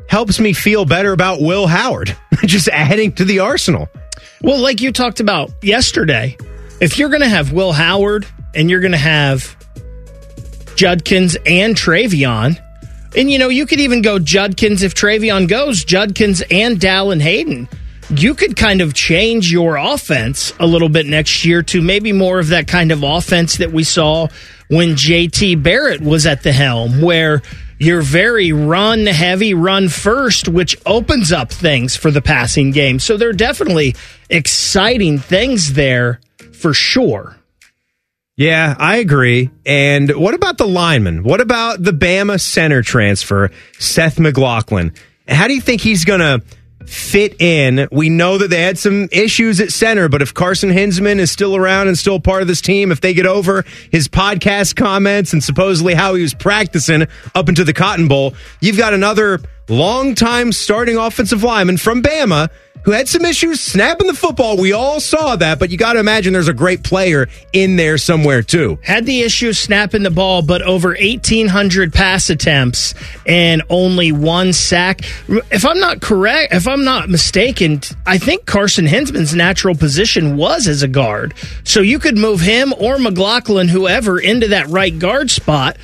helps me feel better about Will Howard, just adding to the arsenal. Well, like you talked about yesterday, if you're gonna have Will Howard and you're gonna have Judkins and TreVeyon, and you know, you could even go Judkins if TreVeyon goes, Judkins and Dallan Hayden. You could kind of change your offense a little bit next year to maybe more of that kind of offense that we saw when JT Barrett was at the helm, where you're very run heavy, run first, which opens up things for the passing game. So there are definitely exciting things there for sure. Yeah, I agree. And what about the lineman? What about the Bama center transfer, Seth McLaughlin? How do you think he's going to fit in? We know that they had some issues at center, but if Carson Hinzman is still around and still part of this team, if they get over his podcast comments and supposedly how he was practicing up into the Cotton Bowl, you've got another long-time starting offensive lineman from Bama who had some issues snapping the football. We all saw that, but you got to imagine there's a great player in there somewhere too. Had the issue snapping the ball, but over 1,800 pass attempts and only one sack. If I'm not correct, if I'm not mistaken, I think Carson Hinzman's natural position was as a guard. So you could move him or McLaughlin, whoever, into that right guard spot.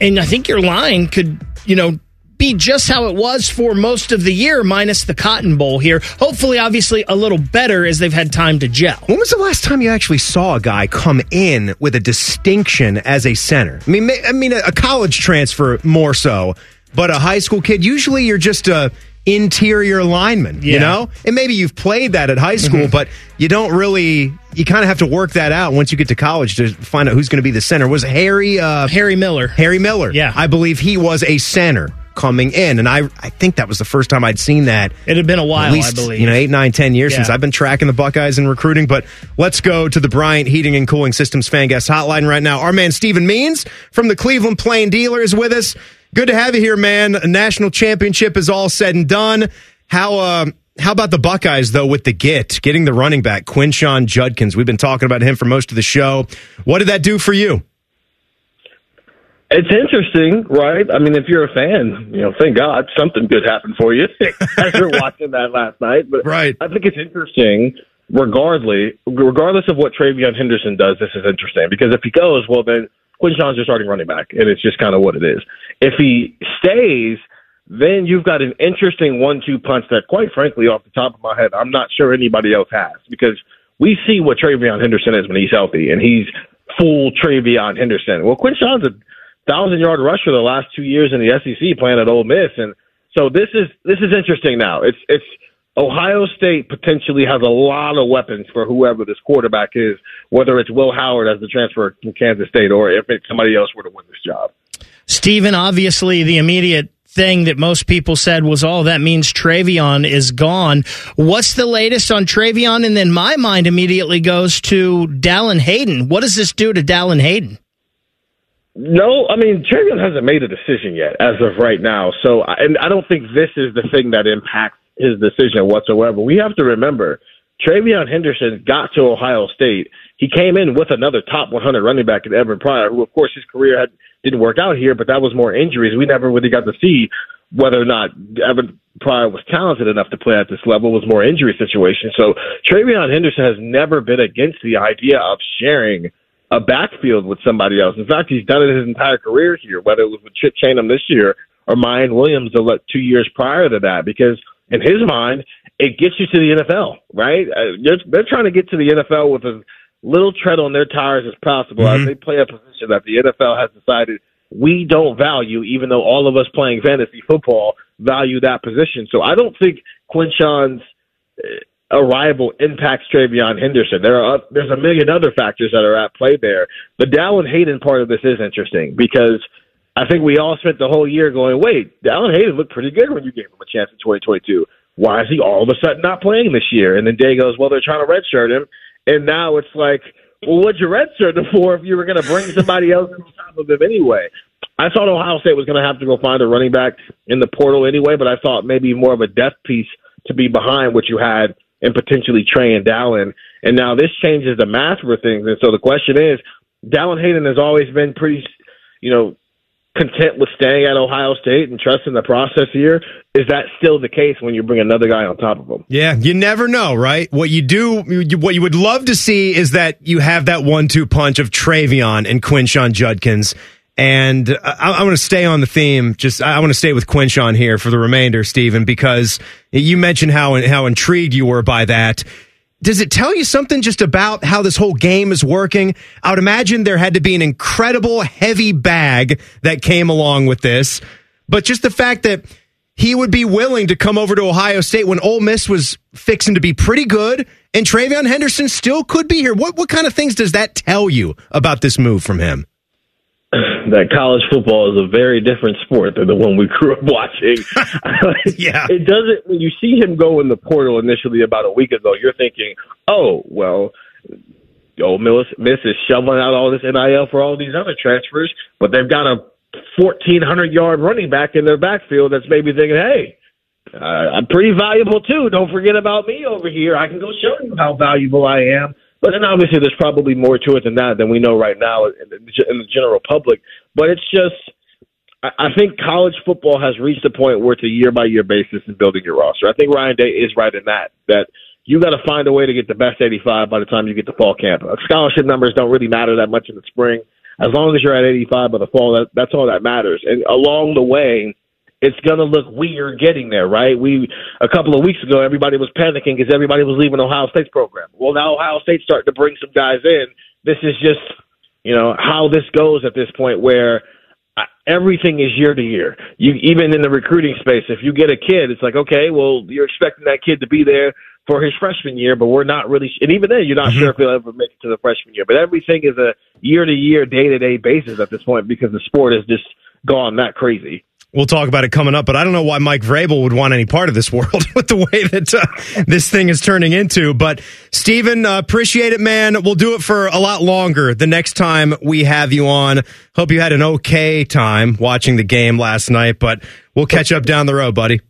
And I think your line could, you know, be just how it was for most of the year, minus the Cotton Bowl here. Hopefully, obviously, a little better as they've had time to gel. When was the last time you actually saw a guy come in with a distinction as a center? I mean, I mean, a college transfer more so, but a high school kid. Usually, you're just a interior lineman, yeah. you know? And maybe you've played that at high school, mm-hmm. but you don't really you kind of have to work that out once you get to college to find out who's going to be the center. Was Harry uh, Harry Miller. Harry Miller. Yeah. I believe he was a center coming in. And I, I think that was the first time I'd seen that. It had been a while, least, I believe. You know, eight, nine, ten years yeah. since I've been tracking the Buckeyes in recruiting. But let's go to the Bryant Heating and Cooling Systems fan guest hotline right now. Our man Stephen Means from the Cleveland Plain Dealer is with us. Good to have you here, man. A national championship is all said and done. How uh, how about the Buckeyes though with the get getting the running back Quinshon Judkins? We've been talking about him for most of the show. What did that do for you? It's interesting, right? I mean, if you're a fan, you know, thank God something good happened for you as you're watching that last night. But right. I think it's interesting, regardless, regardless of what TreVeyon Henderson does. This is interesting because if he goes, well, then Quinshon's your starting running back, and it's just kind of what it is. If he stays, then you've got an interesting one-two punch that, quite frankly, off the top of my head, I'm not sure anybody else has because we see what TreVeyon Henderson is when he's healthy, and he's full TreVeyon Henderson. Well, Quinshon's a thousand yard rusher the last two years in the SEC playing at Ole Miss, and so this is this is interesting. Now it's it's Ohio State potentially has a lot of weapons for whoever this quarterback is, whether it's Will Howard as the transfer from Kansas State or if it's somebody else were to win this job. Stephen, obviously the immediate thing that most people said was, oh, that means TreVeyon is gone. What's the latest on TreVeyon? And then my mind immediately goes to Dallan Hayden. What does this do to Dallan Hayden? No, I mean TreVeyon hasn't made a decision yet as of right now. So, and I don't think this is the thing that impacts his decision whatsoever. We have to remember TreVeyon Henderson got to Ohio State. He came in with another top 100 running back in Evan Pryor, who of course his career had didn't work out here, but that was more injuries. We never really got to see whether or not Evan Pryor was talented enough to play at this level. Was more injury situation. So TreVeyon Henderson has never been against the idea of sharing a backfield with somebody else. In fact, he's done it his entire career here, whether it was with Chip Trayanum this year or Miyan Williams the two years prior to that, because in his mind, it gets you to the NFL, right? Uh, they're, they're trying to get to the NFL with as little tread on their tires as possible mm-hmm. as they play a position that the NFL has decided we don't value, even though all of us playing fantasy football value that position. So I don't think Quinshon's uh, arrival impacts TreVeyon Henderson. There are there's a million other factors that are at play there. The Dallan Hayden part of this is interesting because I think we all spent the whole year going, wait, Dallan Hayden looked pretty good when you gave him a chance in 2022. Why is he all of a sudden not playing this year? And then Day goes, well, they're trying to redshirt him. And now it's like, well, what'd you redshirt him for if you were going to bring somebody else on top of him anyway? I thought Ohio State was going to have to go find a running back in the portal anyway, but I thought maybe more of a depth piece to be behind what you had and potentially Trey and Dallan. And now this changes the math for things. And so the question is, Dallan Hayden has always been pretty, you know, content with staying at Ohio State and trusting the process here. Is that still the case when you bring another guy on top of him? Yeah, you never know, right? What you do, what you would love to see is that you have that one-two punch of TreVeyon and Quinshon Judkins and I, want to stay on the theme. Just I want to stay with Quinshon here for the remainder, Stephen, because you mentioned how how intrigued you were by that. Does it tell you something just about how this whole game is working? I would imagine there had to be an incredible heavy bag that came along with this. but just the fact that he would be willing to come over to Ohio State when Ole Miss was fixing to be pretty good, and TreVeyon Henderson still could be here. What what kind of things does that tell you about this move from him? That college football is a very different sport than the one we grew up watching. yeah. It doesn't, when you see him go in the portal initially about a week ago, you're thinking, oh, well, Ole Miss, Miss is shoveling out all this NIL for all these other transfers, but they've got a 1,400 yard running back in their backfield that's maybe thinking, hey, uh, I'm pretty valuable too. Don't forget about me over here. I can go show you how valuable I am. But then obviously there's probably more to it than that than we know right now in the, in the general public. But it's just, I, I think college football has reached a point where it's a year by year basis in building your roster. I think Ryan Day is right in that, that you got to find a way to get the best 85 by the time you get to fall camp. Uh, scholarship numbers don't really matter that much in the spring. As long as you're at 85 by the fall, that, that's all that matters. And along the way, it's going to look weird getting there, right? We a couple of weeks ago, everybody was panicking because everybody was leaving Ohio State's program. Well, now Ohio State's starting to bring some guys in. This is just, you know, how this goes at this point where uh, everything is year to year. You even in the recruiting space, if you get a kid, it's like, okay, well, you're expecting that kid to be there for his freshman year, but we're not really, and even then, you're not mm-hmm. sure if he'll ever make it to the freshman year. But everything is a year to year, day to day basis at this point because the sport has just gone that crazy. We'll talk about it coming up, but I don't know why Mike Vrabel would want any part of this world with the way that uh, this thing is turning into. But Stephen, uh, appreciate it, man. We'll do it for a lot longer the next time we have you on. Hope you had an okay time watching the game last night, but we'll catch up down the road, buddy.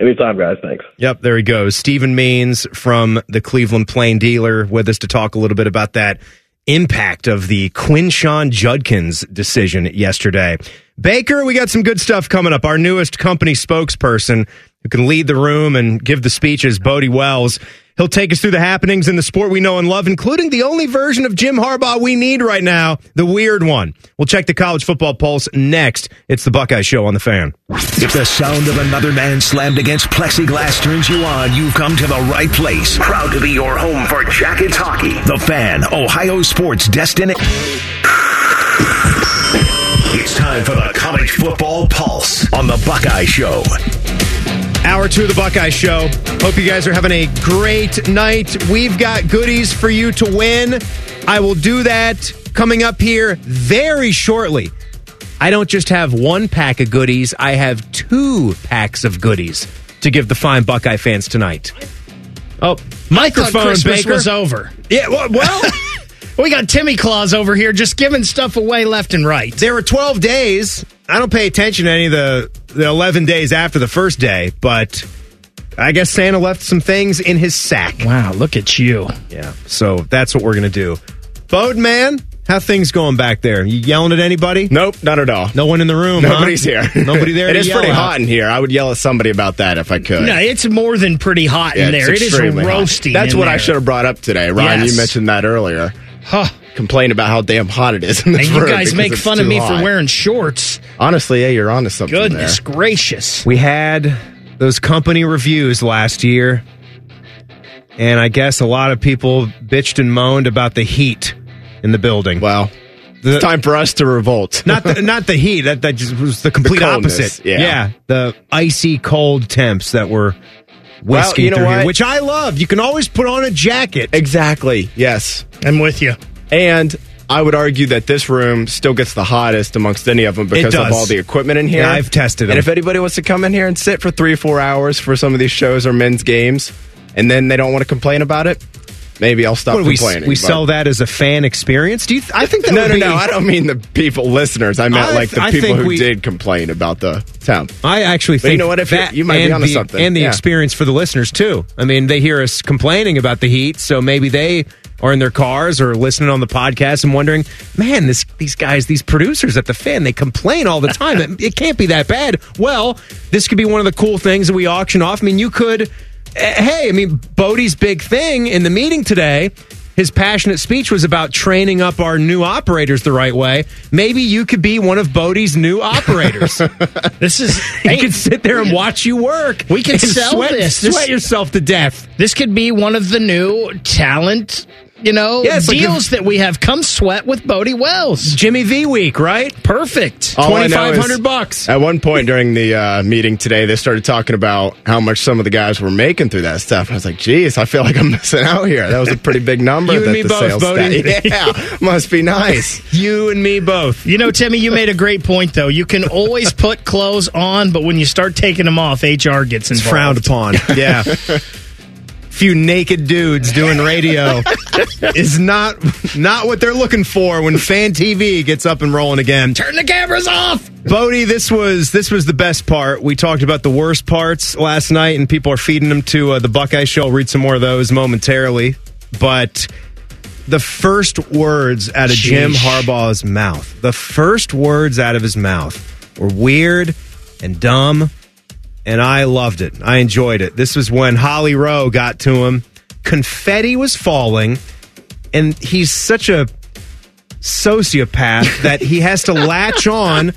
Anytime, guys. Thanks. Yep, there he goes. Stephen Means from the Cleveland Plain Dealer with us to talk a little bit about that impact of the Quinshon Judkins decision yesterday. Baker, we got some good stuff coming up. Our newest company spokesperson who can lead the room and give the speeches, Bodie Wells. He'll take us through the happenings in the sport we know and love, including the only version of Jim Harbaugh we need right now, the weird one. We'll check the college football pulse next. It's the Buckeye Show on the fan. If the sound of another man slammed against plexiglass turns you on, you've come to the right place. Proud to be your home for Jackets hockey. The fan, Ohio sports destination. It's time for the College Football Pulse on the Buckeye Show. Hour two of the Buckeye Show. Hope you guys are having a great night. We've got goodies for you to win. I will do that coming up here very shortly. I don't just have one pack of goodies, I have two packs of goodies to give the fine Buckeye fans tonight. Oh, microphone, Christmas Baker. was over. Yeah, well, well We got Timmy Claus over here just giving stuff away left and right. There were 12 days. I don't pay attention to any of the, the 11 days after the first day, but I guess Santa left some things in his sack. Wow, look at you. Yeah, so that's what we're going to do. Bode man, how things going back there? You yelling at anybody? Nope, not at all. No one in the room. Nobody's huh? here. Nobody there. it is pretty at. hot in here. I would yell at somebody about that if I could. No, it's more than pretty hot Yeah, in there. it's It is extremely hot. roasting. That's in what I should have brought up today, Ryan. Yes. You mentioned that earlier. Huh. Complain about how damn hot it is in this And you guys make fun of me hot. for wearing shorts. Honestly, yeah, you're onto something. Goodness there. gracious. We had those company reviews last year, and I guess a lot of people bitched and moaned about the heat in the building. Well, The- it's time for us to revolt. not the, not the heat. That that just was the complete coldness, opposite. yeah. the icy cold temps that were Well, you know through here, which I love. You can always put on a jacket. exactly. Yes. I'm with you. And I would argue that this room still gets the hottest amongst any of them because of all the equipment in here. Yeah, I've tested them. And if anybody wants to come in here and sit for three or four hours for some of these shows or men's games, and then they don't want to complain about it, maybe I'll stop What, we complaining. we but- sell that as a fan experience. Do you? Th- I think that No, no, be, no. I don't mean the people listeners. I meant I- like the I people who we- did complain about the sound. I actually But you think know what? If that you- you might be onto the, something. and the Yeah. experience for the listeners too. I mean, they hear us complaining about the heat, so maybe they are in their cars or listening on the podcast and wondering, man, this these guys, these producers at the fan, they complain all the time. it, it can't be that bad. Well, this could be one of the cool things that we auction off. I mean, you could. Hey, I mean, Bodie's big thing in the meeting today. His passionate speech was about training up our new operators the right way. Maybe you could be one of Bodie's new operators. This is You can sit there and watch you work. We can sweat, this. This- Sweat yourself to death. this could be one of the new talent you know, Yeah, it's like deals that we have. Come sweat with Bodie Wells. Jimmy V week, right? Perfect. Twenty five hundred bucks. At one point during the uh, meeting today, they started talking about how much some of the guys were making through that stuff. And I was like, geez, I feel like I'm missing out here. That was a pretty big number. You and me both, Bodie. stat- Yeah, must be nice. You and me both. You know, Timmy, you made a great point, though. You can always put clothes on, but when you start taking them off, HR gets It's frowned upon. Yeah. Few naked dudes doing radio is not not what they're looking for when fan TV gets up and rolling again. Turn the cameras off. Bodie, this was this was the best part. We talked about the worst parts last night, and people are feeding them to uh, the Buckeye Show. I'll read some more of those momentarily, but the first words out of Jim Harbaugh's mouth, the first words out of his mouth were weird and dumb, and I loved it. I enjoyed it. This was when Holly Rowe got to him. Confetti was falling, and he's such a sociopath that he has to latch on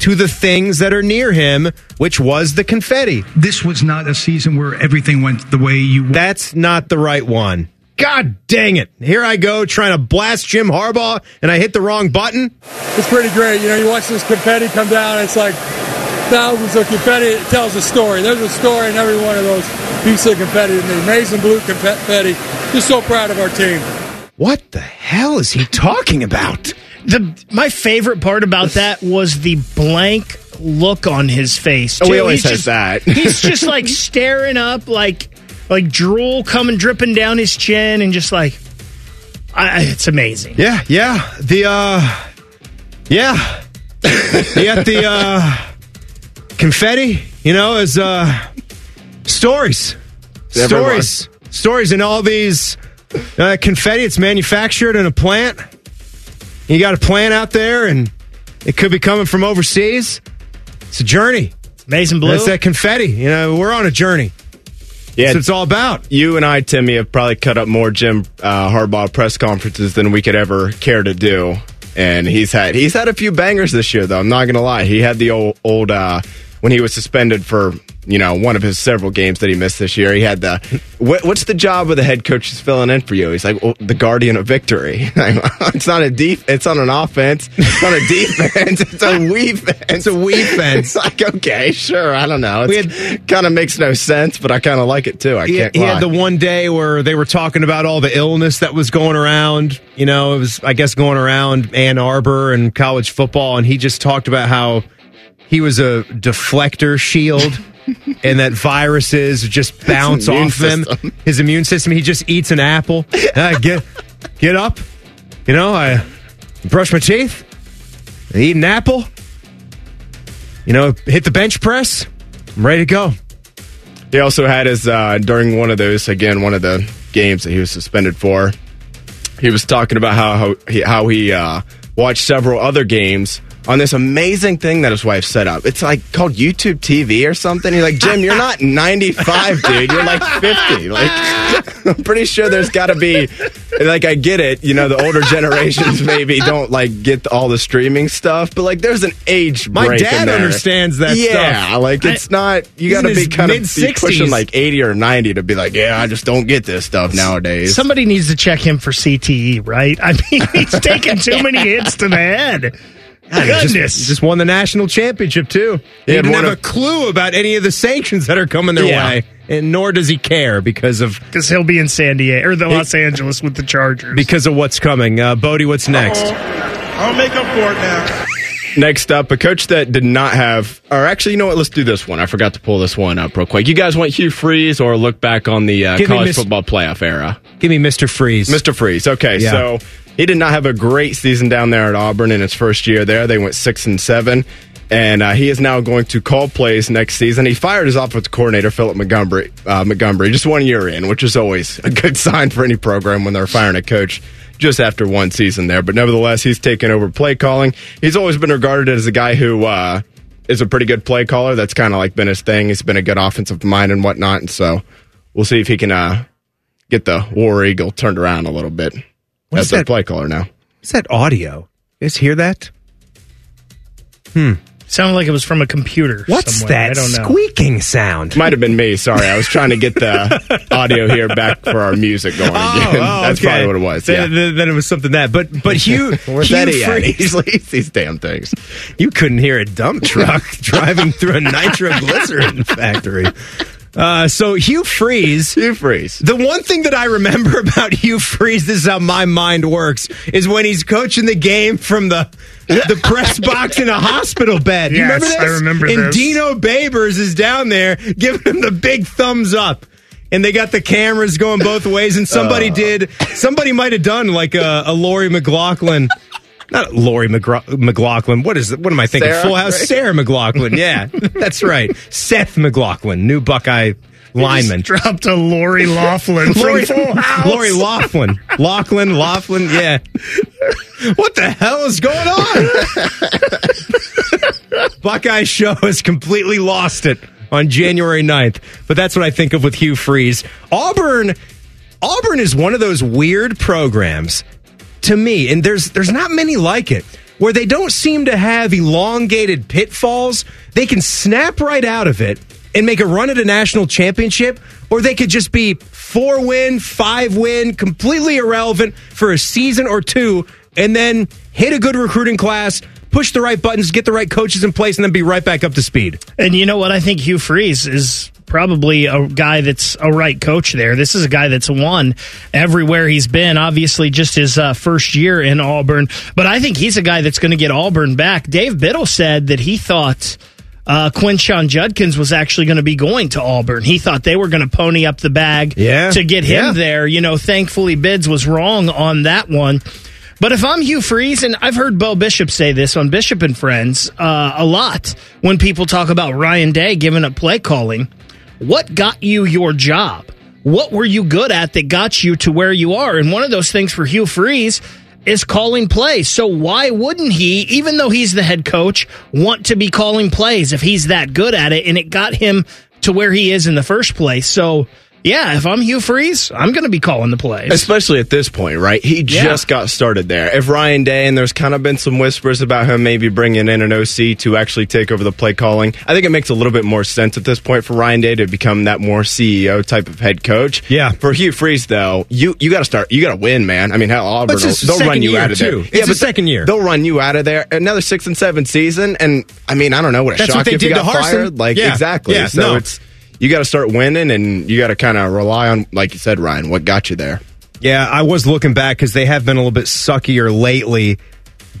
to the things that are near him, which was the confetti. This was not a season where everything went the way you want. That's not the right one. God dang it. Here I go trying to blast Jim Harbaugh and I hit the wrong button. it's pretty great. You know, you watch this confetti come down, it's like thousands of confetti. Tells a story. There's a story in every one of those pieces of confetti. The amazing blue confetti. Just so proud of our team. What the hell is he talking about? The my favorite part about that was the blank look on his face. Oh, he always He's has just- that. he's just like staring up, like like drool coming dripping down his chin, and just like I, it's amazing. Yeah, yeah. The uh yeah. you got the uh confetti, you know, is uh stories. Everyone. Stories. Stories and all these uh, confetti it's manufactured in a plant. You got a plant out there and it could be coming from overseas. It's a journey. Amazing blue. That's that confetti. You know, we're on a journey. Yeah, That's what it's all about. you and I, Timmy, have probably cut up more Jim uh, Harbaugh press conferences than we could ever care to do. And he's had he's had a few bangers this year, though. I'm not gonna lie. He had the old old uh, when he was suspended for you know one of his several games that he missed this year. He had the what, what's the job of the head coach is filling in for you? He's like well, the guardian of victory. Oh, it's not a deep. It's on an offense. It's not a defense. It's a defense. It's a we fence. It's like okay, sure. I don't know. It kind of makes no sense, but I kind of like it too. I he, can't. he lie. had the one day where they were talking about all the illness that was going around. You know, it was, I guess, going around Ann Arbor and college football. And he just talked about how he was a deflector shield and that viruses just bounce off him. system. His immune system, he just eats an apple. Get, get up. You know, I brush my teeth, I eat an apple. You know, hit the bench press. I'm ready to go. He also had his uh, during one of those again one of the games that he was suspended for. He was talking about how how he, how he uh, watched several other games on this amazing thing that his wife set up. It's like called YouTube TV or something. He's like, Jim, you're not 95, dude. You're like 50. Like, I'm pretty sure there's got to be. Like, I get it. You know, the older generations maybe don't like get all the streaming stuff, but like, there's an age. My break dad in there. understands that Yeah, stuff. like it's not. You got to be kind of be pushing like 80 or 90 to be like, yeah, I just don't get this stuff nowadays. Somebody needs to check him for CTE, right? I mean, he's taking too many hits to the head. Goodness. Just, just won the national championship too. He had didn't have of- a clue about any of the sanctions that are coming their Yeah. way, and nor does he care because of because he'll be in San Diego or the Los Angeles with the Chargers. because of what's coming. Uh, Bodie, what's next? I'll make up for it now. Next up, a coach that did not have, or actually, you know what? Let's do this one. I forgot to pull this one up real quick. You guys want Hugh Freeze or look back on the uh, college Miss- football playoff era? Give me Mr. Freeze. Mr. Freeze. Okay, Yeah. so he did not have a great season down there at Auburn in his first year there. They went six and seven, and uh, he is now going to call plays next season. He fired his offensive coordinator Philip Montgomery, uh, Montgomery just one year in, which is always a good sign for any program when they're firing a coach just after one season there. But nevertheless, he's taken over play calling. He's always been regarded as a guy who. Uh, is a pretty good play caller. That's kind of like been his thing. He's been a good offensive mind and whatnot. And so we'll see if he can uh, get the War Eagle turned around a little bit What as is their that? play caller now. What's that audio? You guys hear that? Hmm. Sounded like it was from a computer. What's somewhere. that I don't know. squeaking sound? Might have been me. Sorry, I was trying to get the audio here back for our music going again. That's okay. probably what it was. Yeah. Then, then- then it was something that. But but Hugh, Where's Hugh Eddie at? He's like, these damn things. You couldn't hear a dump truck driving through a nitroglycerin factory. Uh, so Hugh Freeze, Hugh Freeze. the one thing that I remember about Hugh Freeze, this is how my mind works, is when he's coaching the game from the the press box in a hospital bed. You Yes, remember this? I remember and this. Dino Babers is down there giving him the big thumbs up. And they got the cameras going both ways, and somebody did. Somebody might have done like a, a Lori McLaughlin, not Lori McGro- McLaughlin. What is it? What am I thinking? Sarah, Full House. right? Sarah McLaughlin. Yeah, that's right. Seth McLaughlin, new Buckeye lineman. Dropped a Lori Laughlin from Lori, Full House. Lori Laughlin. Laughlin, Laughlin, yeah. What the hell is going on? Buckeye show has completely lost it on January 9th. But that's what I think of with Hugh Freeze. Auburn Auburn is one of those weird programs to me, and there's there's not many like it, where they don't seem to have elongated pitfalls. They can snap right out of it and make a run at a national championship, or they could just be four win, five win, completely irrelevant for a season or two, and then hit a good recruiting class, push the right buttons, get the right coaches in place, and then be right back up to speed. And you know what? I think Hugh Freeze is probably a guy that's a right coach there. This is a guy that's won everywhere he's been. Obviously, just his uh, first year in Auburn, but I think he's a guy that's going to get Auburn back. Dave Biddle said that he thought. Uh, Quinshon Judkins was actually going to be going to Auburn. He thought they were going to pony up the bag Yeah. to get him Yeah. there. You know, thankfully Bids was wrong on that one. But if I'm Hugh Freeze, and I've heard Bo Bishop say this on Bishop and Friends uh, a lot when people talk about Ryan Day giving up play calling, what got you your job? What were you good at that got you to where you are? And one of those things for Hugh Freeze is calling plays. So why wouldn't he, even though he's the head coach, want to be calling plays if he's that good at it? And it got him to where he is in the first place. So yeah, if I'm Hugh Freeze, I'm going to be calling the plays. Especially at this point, right? He Yeah. just got started there. If Ryan Day, and there's kind of been some whispers about him maybe bringing in an OC to actually take over the play calling, I think it makes a little bit more sense at this point for Ryan Day to become that more CEO type of head coach. Yeah. For Hugh Freeze, though, you you got to start, you got to win, man. I mean, hell, Auburn, But it's his will- they'll run you out of there. too. It's his second year. They'll run you out of there. Another six and seven season, and I mean, I don't know what a That's shock what they if you did got fired. Like Yeah. exactly. Yeah, so no. it's you got to start winning, and you got to kind of rely on, like you said, Ryan, what got you there. Yeah, I was looking back because they have been a little bit suckier lately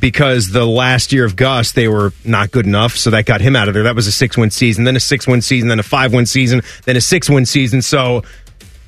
because the last year of Gus, they were not good enough. So that got him out of there. That was a six win season, then a six win season, then a five win season, then a six win season. So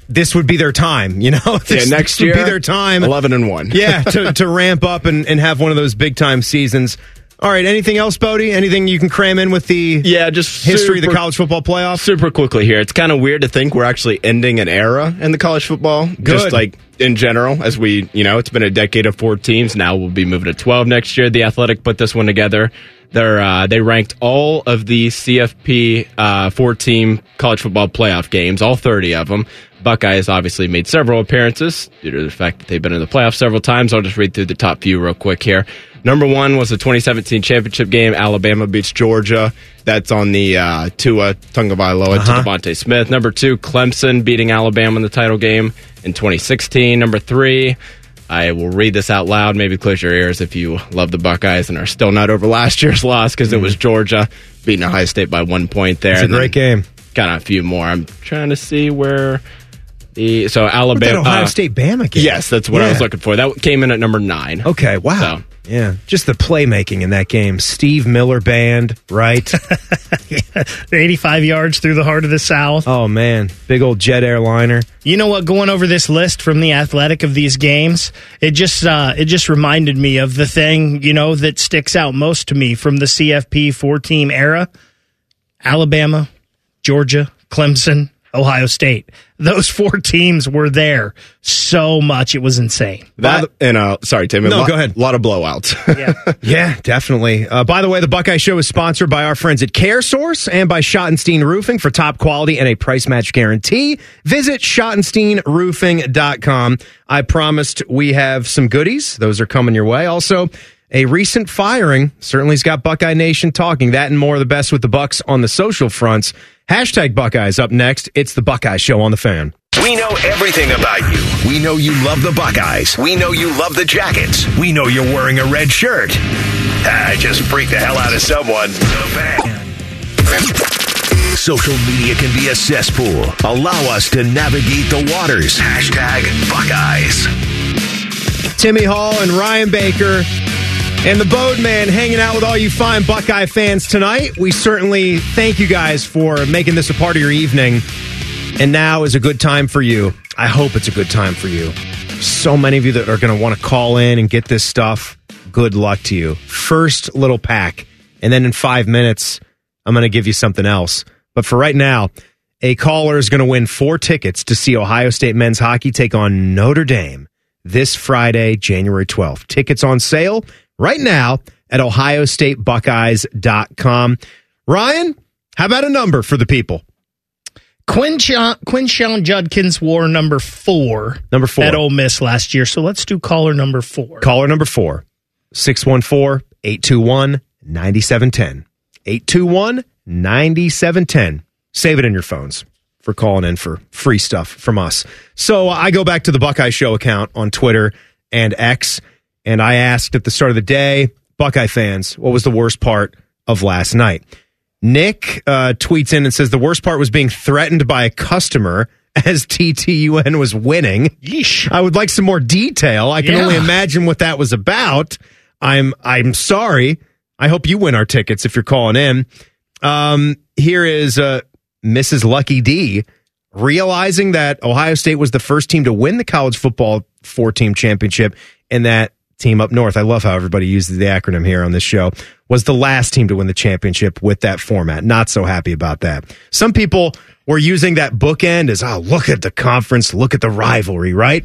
this would be their time, you know? This, yeah, next this would be their time. eleven and one. yeah, to, to ramp up and, and have one of those big time seasons. All right, anything else, Bodie? Anything you can cram in with the yeah, just history of the college football playoff? Super quickly here, it's kind of weird to think we're actually ending an era in the college football. Good. Just like in general, as we, you know, it's been a decade of four teams. Now we'll be moving to twelve next year. The Athletic put this one together. They're uh, they ranked all of the CFP uh, four team college football playoff games, all thirty of them. Buckeyes obviously made several appearances due to the fact that they've been in the playoffs several times. I'll just read through the top few real quick here. Number one was the 2017 championship game. Alabama beats Georgia. That's on the uh, Tua Tagovailoa Uh-huh. to DeVonta Smith. Number two, Clemson beating Alabama in the title game in 2016. Number three, I will read this out loud. Maybe close your ears if you love the Buckeyes and are still not over last year's loss because it was Georgia beating Ohio State by one point there. Mm-hmm. It's a great game. Got a few more. I'm trying to see where the so Alabama. Ohio uh, State Bama game? Yes, that's what I was looking for. That came in at number nine. Okay, wow. So- Yeah, just the playmaking in that game. Steve Miller Band, right? 85 yards through the heart of the South. oh, man. Big old jet airliner. You know what? Going over this list from the Athletic of these games, it just uh, it just reminded me of the thing you know that sticks out most to me from the CFP four team era: Alabama, Georgia, Clemson, Ohio State. Those four teams were there so much; it was insane. That and uh, sorry, Tim. No, lot- go ahead. A lot of blowouts. Yeah. Yeah, definitely. Uh, by the way, the Buckeye Show is sponsored by our friends at CareSource and by Schottenstein Roofing for top quality and a price match guarantee. Visit SchottensteinRoofing.com. I promised we have some goodies. Those are coming your way. Also, a recent firing certainly has got Buckeye Nation talking. That and more of the best with the Bucks on the social fronts. Hashtag Buckeyes up next. It's the Buckeye Show on the fan. We know everything about you. We know you love the Buckeyes. We know you love the Jackets. We know you're wearing a red shirt. Ah, I just freaked the hell out of someone. Social media can be a cesspool. Allow us to navigate the waters. Hashtag Buckeyes. Timmy Hall and Ryan Baker and the Boatman hanging out with all you fine Buckeye fans tonight. We certainly thank you guys for making this a part of your evening. And now is a good time for you. I hope it's a good time for you. So many of you that are going to want to call in and get this stuff. Good luck to you. First little pack. And then in five minutes, I'm going to give you something else. But for right now, a caller is going to win four tickets to see Ohio State men's hockey take on Notre Dame this Friday, January 12th. Tickets on sale right now at ohiostatebuckeyes.com. Ryan, how about a number for the people? Quinshon Judkins wore number four. Number four. At Ole Miss last year. So let's do caller number four. Caller number four, 614 821 9710. 821 9710. Save it in your phones for calling in for free stuff from us. So I go back to the Buckeye Show account on Twitter and X, and I asked at the start of the day, Buckeye fans, what was the worst part of last night? Nick uh, tweets in and says the worst part was being threatened by a customer as TTUN was winning. Yeesh. I would like some more detail. I can Yeah. only imagine what that was about. I'm I'm sorry. I hope you win our tickets if you're calling in. Um, here is uh, Mrs. Lucky D realizing that Ohio State was the first team to win the college football four team championship and that team up north. I love how everybody uses the acronym here on this show. Was the last team to win the championship with that format. Not so happy about that. Some people were using that bookend as, oh, look at the conference, look at the rivalry, right?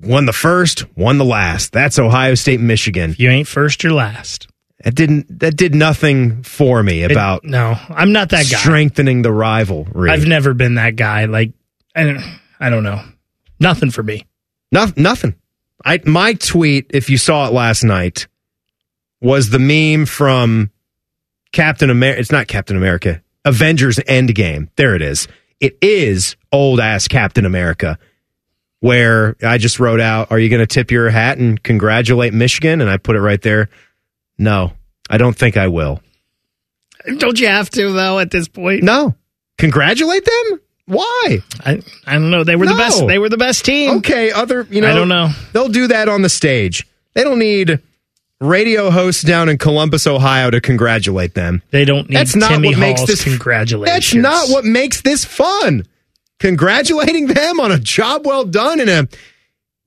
Won the first, won the last. That's Ohio State, Michigan. You ain't first or last. That didn't that did nothing for me It- about no, I'm not that guy. strengthening the rivalry. I've never been that guy. Like, I don't, I don't know. Nothing for me. No, nothing. I my tweet, if you saw it last night, was the meme from Captain America. It's not Captain America. Avengers Endgame. There it is. It is old ass Captain America. Where I just wrote out, "Are you going to tip your hat and congratulate Michigan?" And I put it right there. No, I don't think I will. Don't you have to though at this point? No, congratulate them. Why? I I don't know. They were the best. They were the best team. Okay, other you know I don't know. They'll do that on the stage. They don't need radio hosts down in Columbus, Ohio to congratulate them. They don't need That's not Timmy what makes this congratulations. That's not what makes this fun. Congratulating them on a job well done in a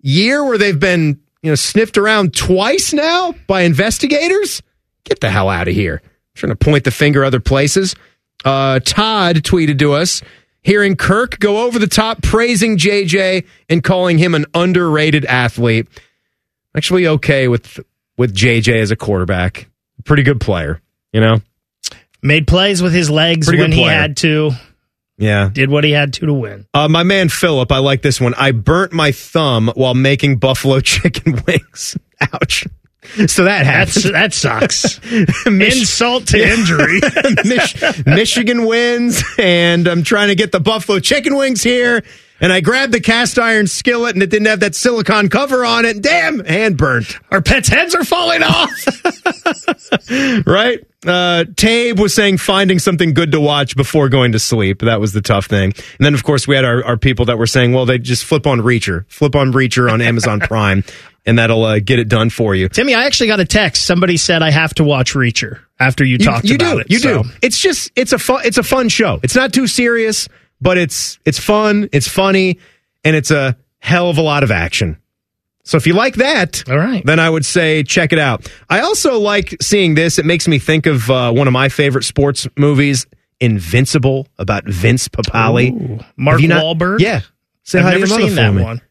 year where they've been, you know, sniffed around twice now by investigators. Get the hell out of here. trying to point the finger other places. Uh, Todd tweeted to us hearing Kirk go over the top praising JJ and calling him an underrated athlete. Actually okay with with JJ as a quarterback. Pretty good player, you know? Made plays with his legs Pretty when he had to. Yeah. Did what he had to to win. Uh, my man Philip, I like this one. I burnt my thumb while making buffalo chicken wings. Ouch. So that happened. that sucks. Mich- Insult to injury. Mich- Michigan wins, and I'm trying to get the buffalo chicken wings here. And I grabbed the cast iron skillet, and it didn't have that silicone cover on it. Damn, hand burnt. Our pets' heads are falling off. right? Uh, Tabe was saying finding something good to watch before going to sleep. That was the tough thing. And then, of course, we had our, our people that were saying, well, they just flip on Reacher, flip on Reacher on Amazon Prime, and that'll uh, get it done for you. Timmy, I actually got a text. Somebody said I have to watch Reacher after you, talked you about do, it. You so. do. It's just it's a fun it's a fun show. It's not too serious, but it's it's fun, it's funny, and it's a hell of a lot of action. So if you like that, all right, then I would say check it out. I also like seeing this. It makes me think of uh, one of my favorite sports movies, Invincible, about Vince Papale. Mark Have you not- Wahlberg? Yeah. Say I've hi to never seen that me. one.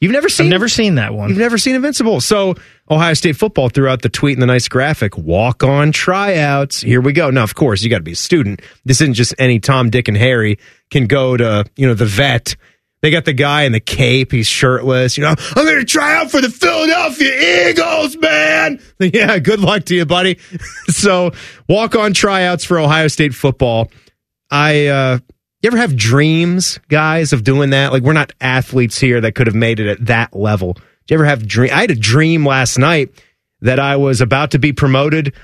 You've never seen I've never seen that one. You've never seen Invincible. So Ohio State football threw out the tweet and the nice graphic. Walk on tryouts. Here we go. Now, of course, you got to be a student. This isn't just any Tom, Dick, and Harry can go to you know the vet. They got the guy in the cape. He's shirtless. You know, I'm going to try out for the Philadelphia Eagles, man. Yeah, good luck to you, buddy. so, walk on tryouts for Ohio State football. I, uh, you ever have dreams, guys, of doing that? Like, we're not athletes here that could have made it at that level. Did you ever have dream? I had a dream last night that I was about to be promoted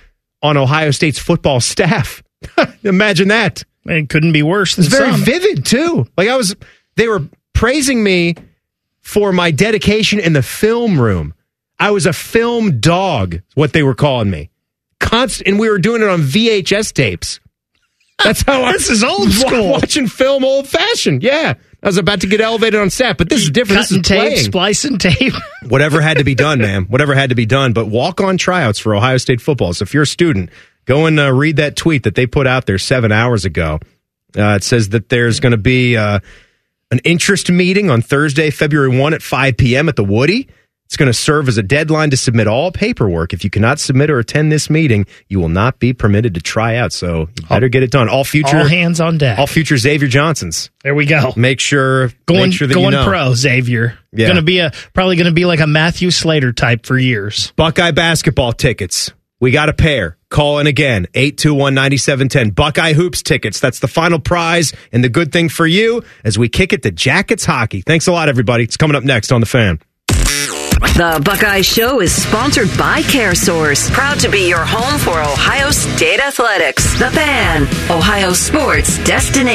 on Ohio State's football staff. Imagine that. It couldn't be worse than It's very some. vivid too. Like I was, they were praising me for my dedication in the film room. I was a film dog, what they were calling me. Constant, and we were doing it on VHS tapes. That's how I, This is old school. Watching film, old fashioned. Yeah, I was about to get elevated on set, but this is different. This Cutting is tape, playing. splicing tape. Whatever had to be done, man. Whatever had to be done. But walk on tryouts for Ohio State football. So if you're a student, go and uh, read that tweet that they put out there seven hours ago. Uh, it says that there's going to be uh, an interest meeting on Thursday, February 1 at 5 p.m. at the Woody. It's going to serve as a deadline to submit all paperwork. If you cannot submit or attend this meeting, you will not be permitted to try out. So you better get it done. All future, All hands on deck. all future Xavier Johnsons. there we go. Make sure, Going, make sure that going you know. pro, Xavier. Yeah. Going to be a probably going to be like a Matthew Slater type for years. Buckeye basketball tickets. We got a pair. Call in again, 821-9710. Buckeye Hoops tickets. That's the final prize and the good thing for you as we kick it to Jackets hockey. Thanks a lot, everybody. It's coming up next on The Fan. The Buckeye Show is sponsored by CareSource, proud to be your home for Ohio State athletics. The Fan, Ohio sports destination.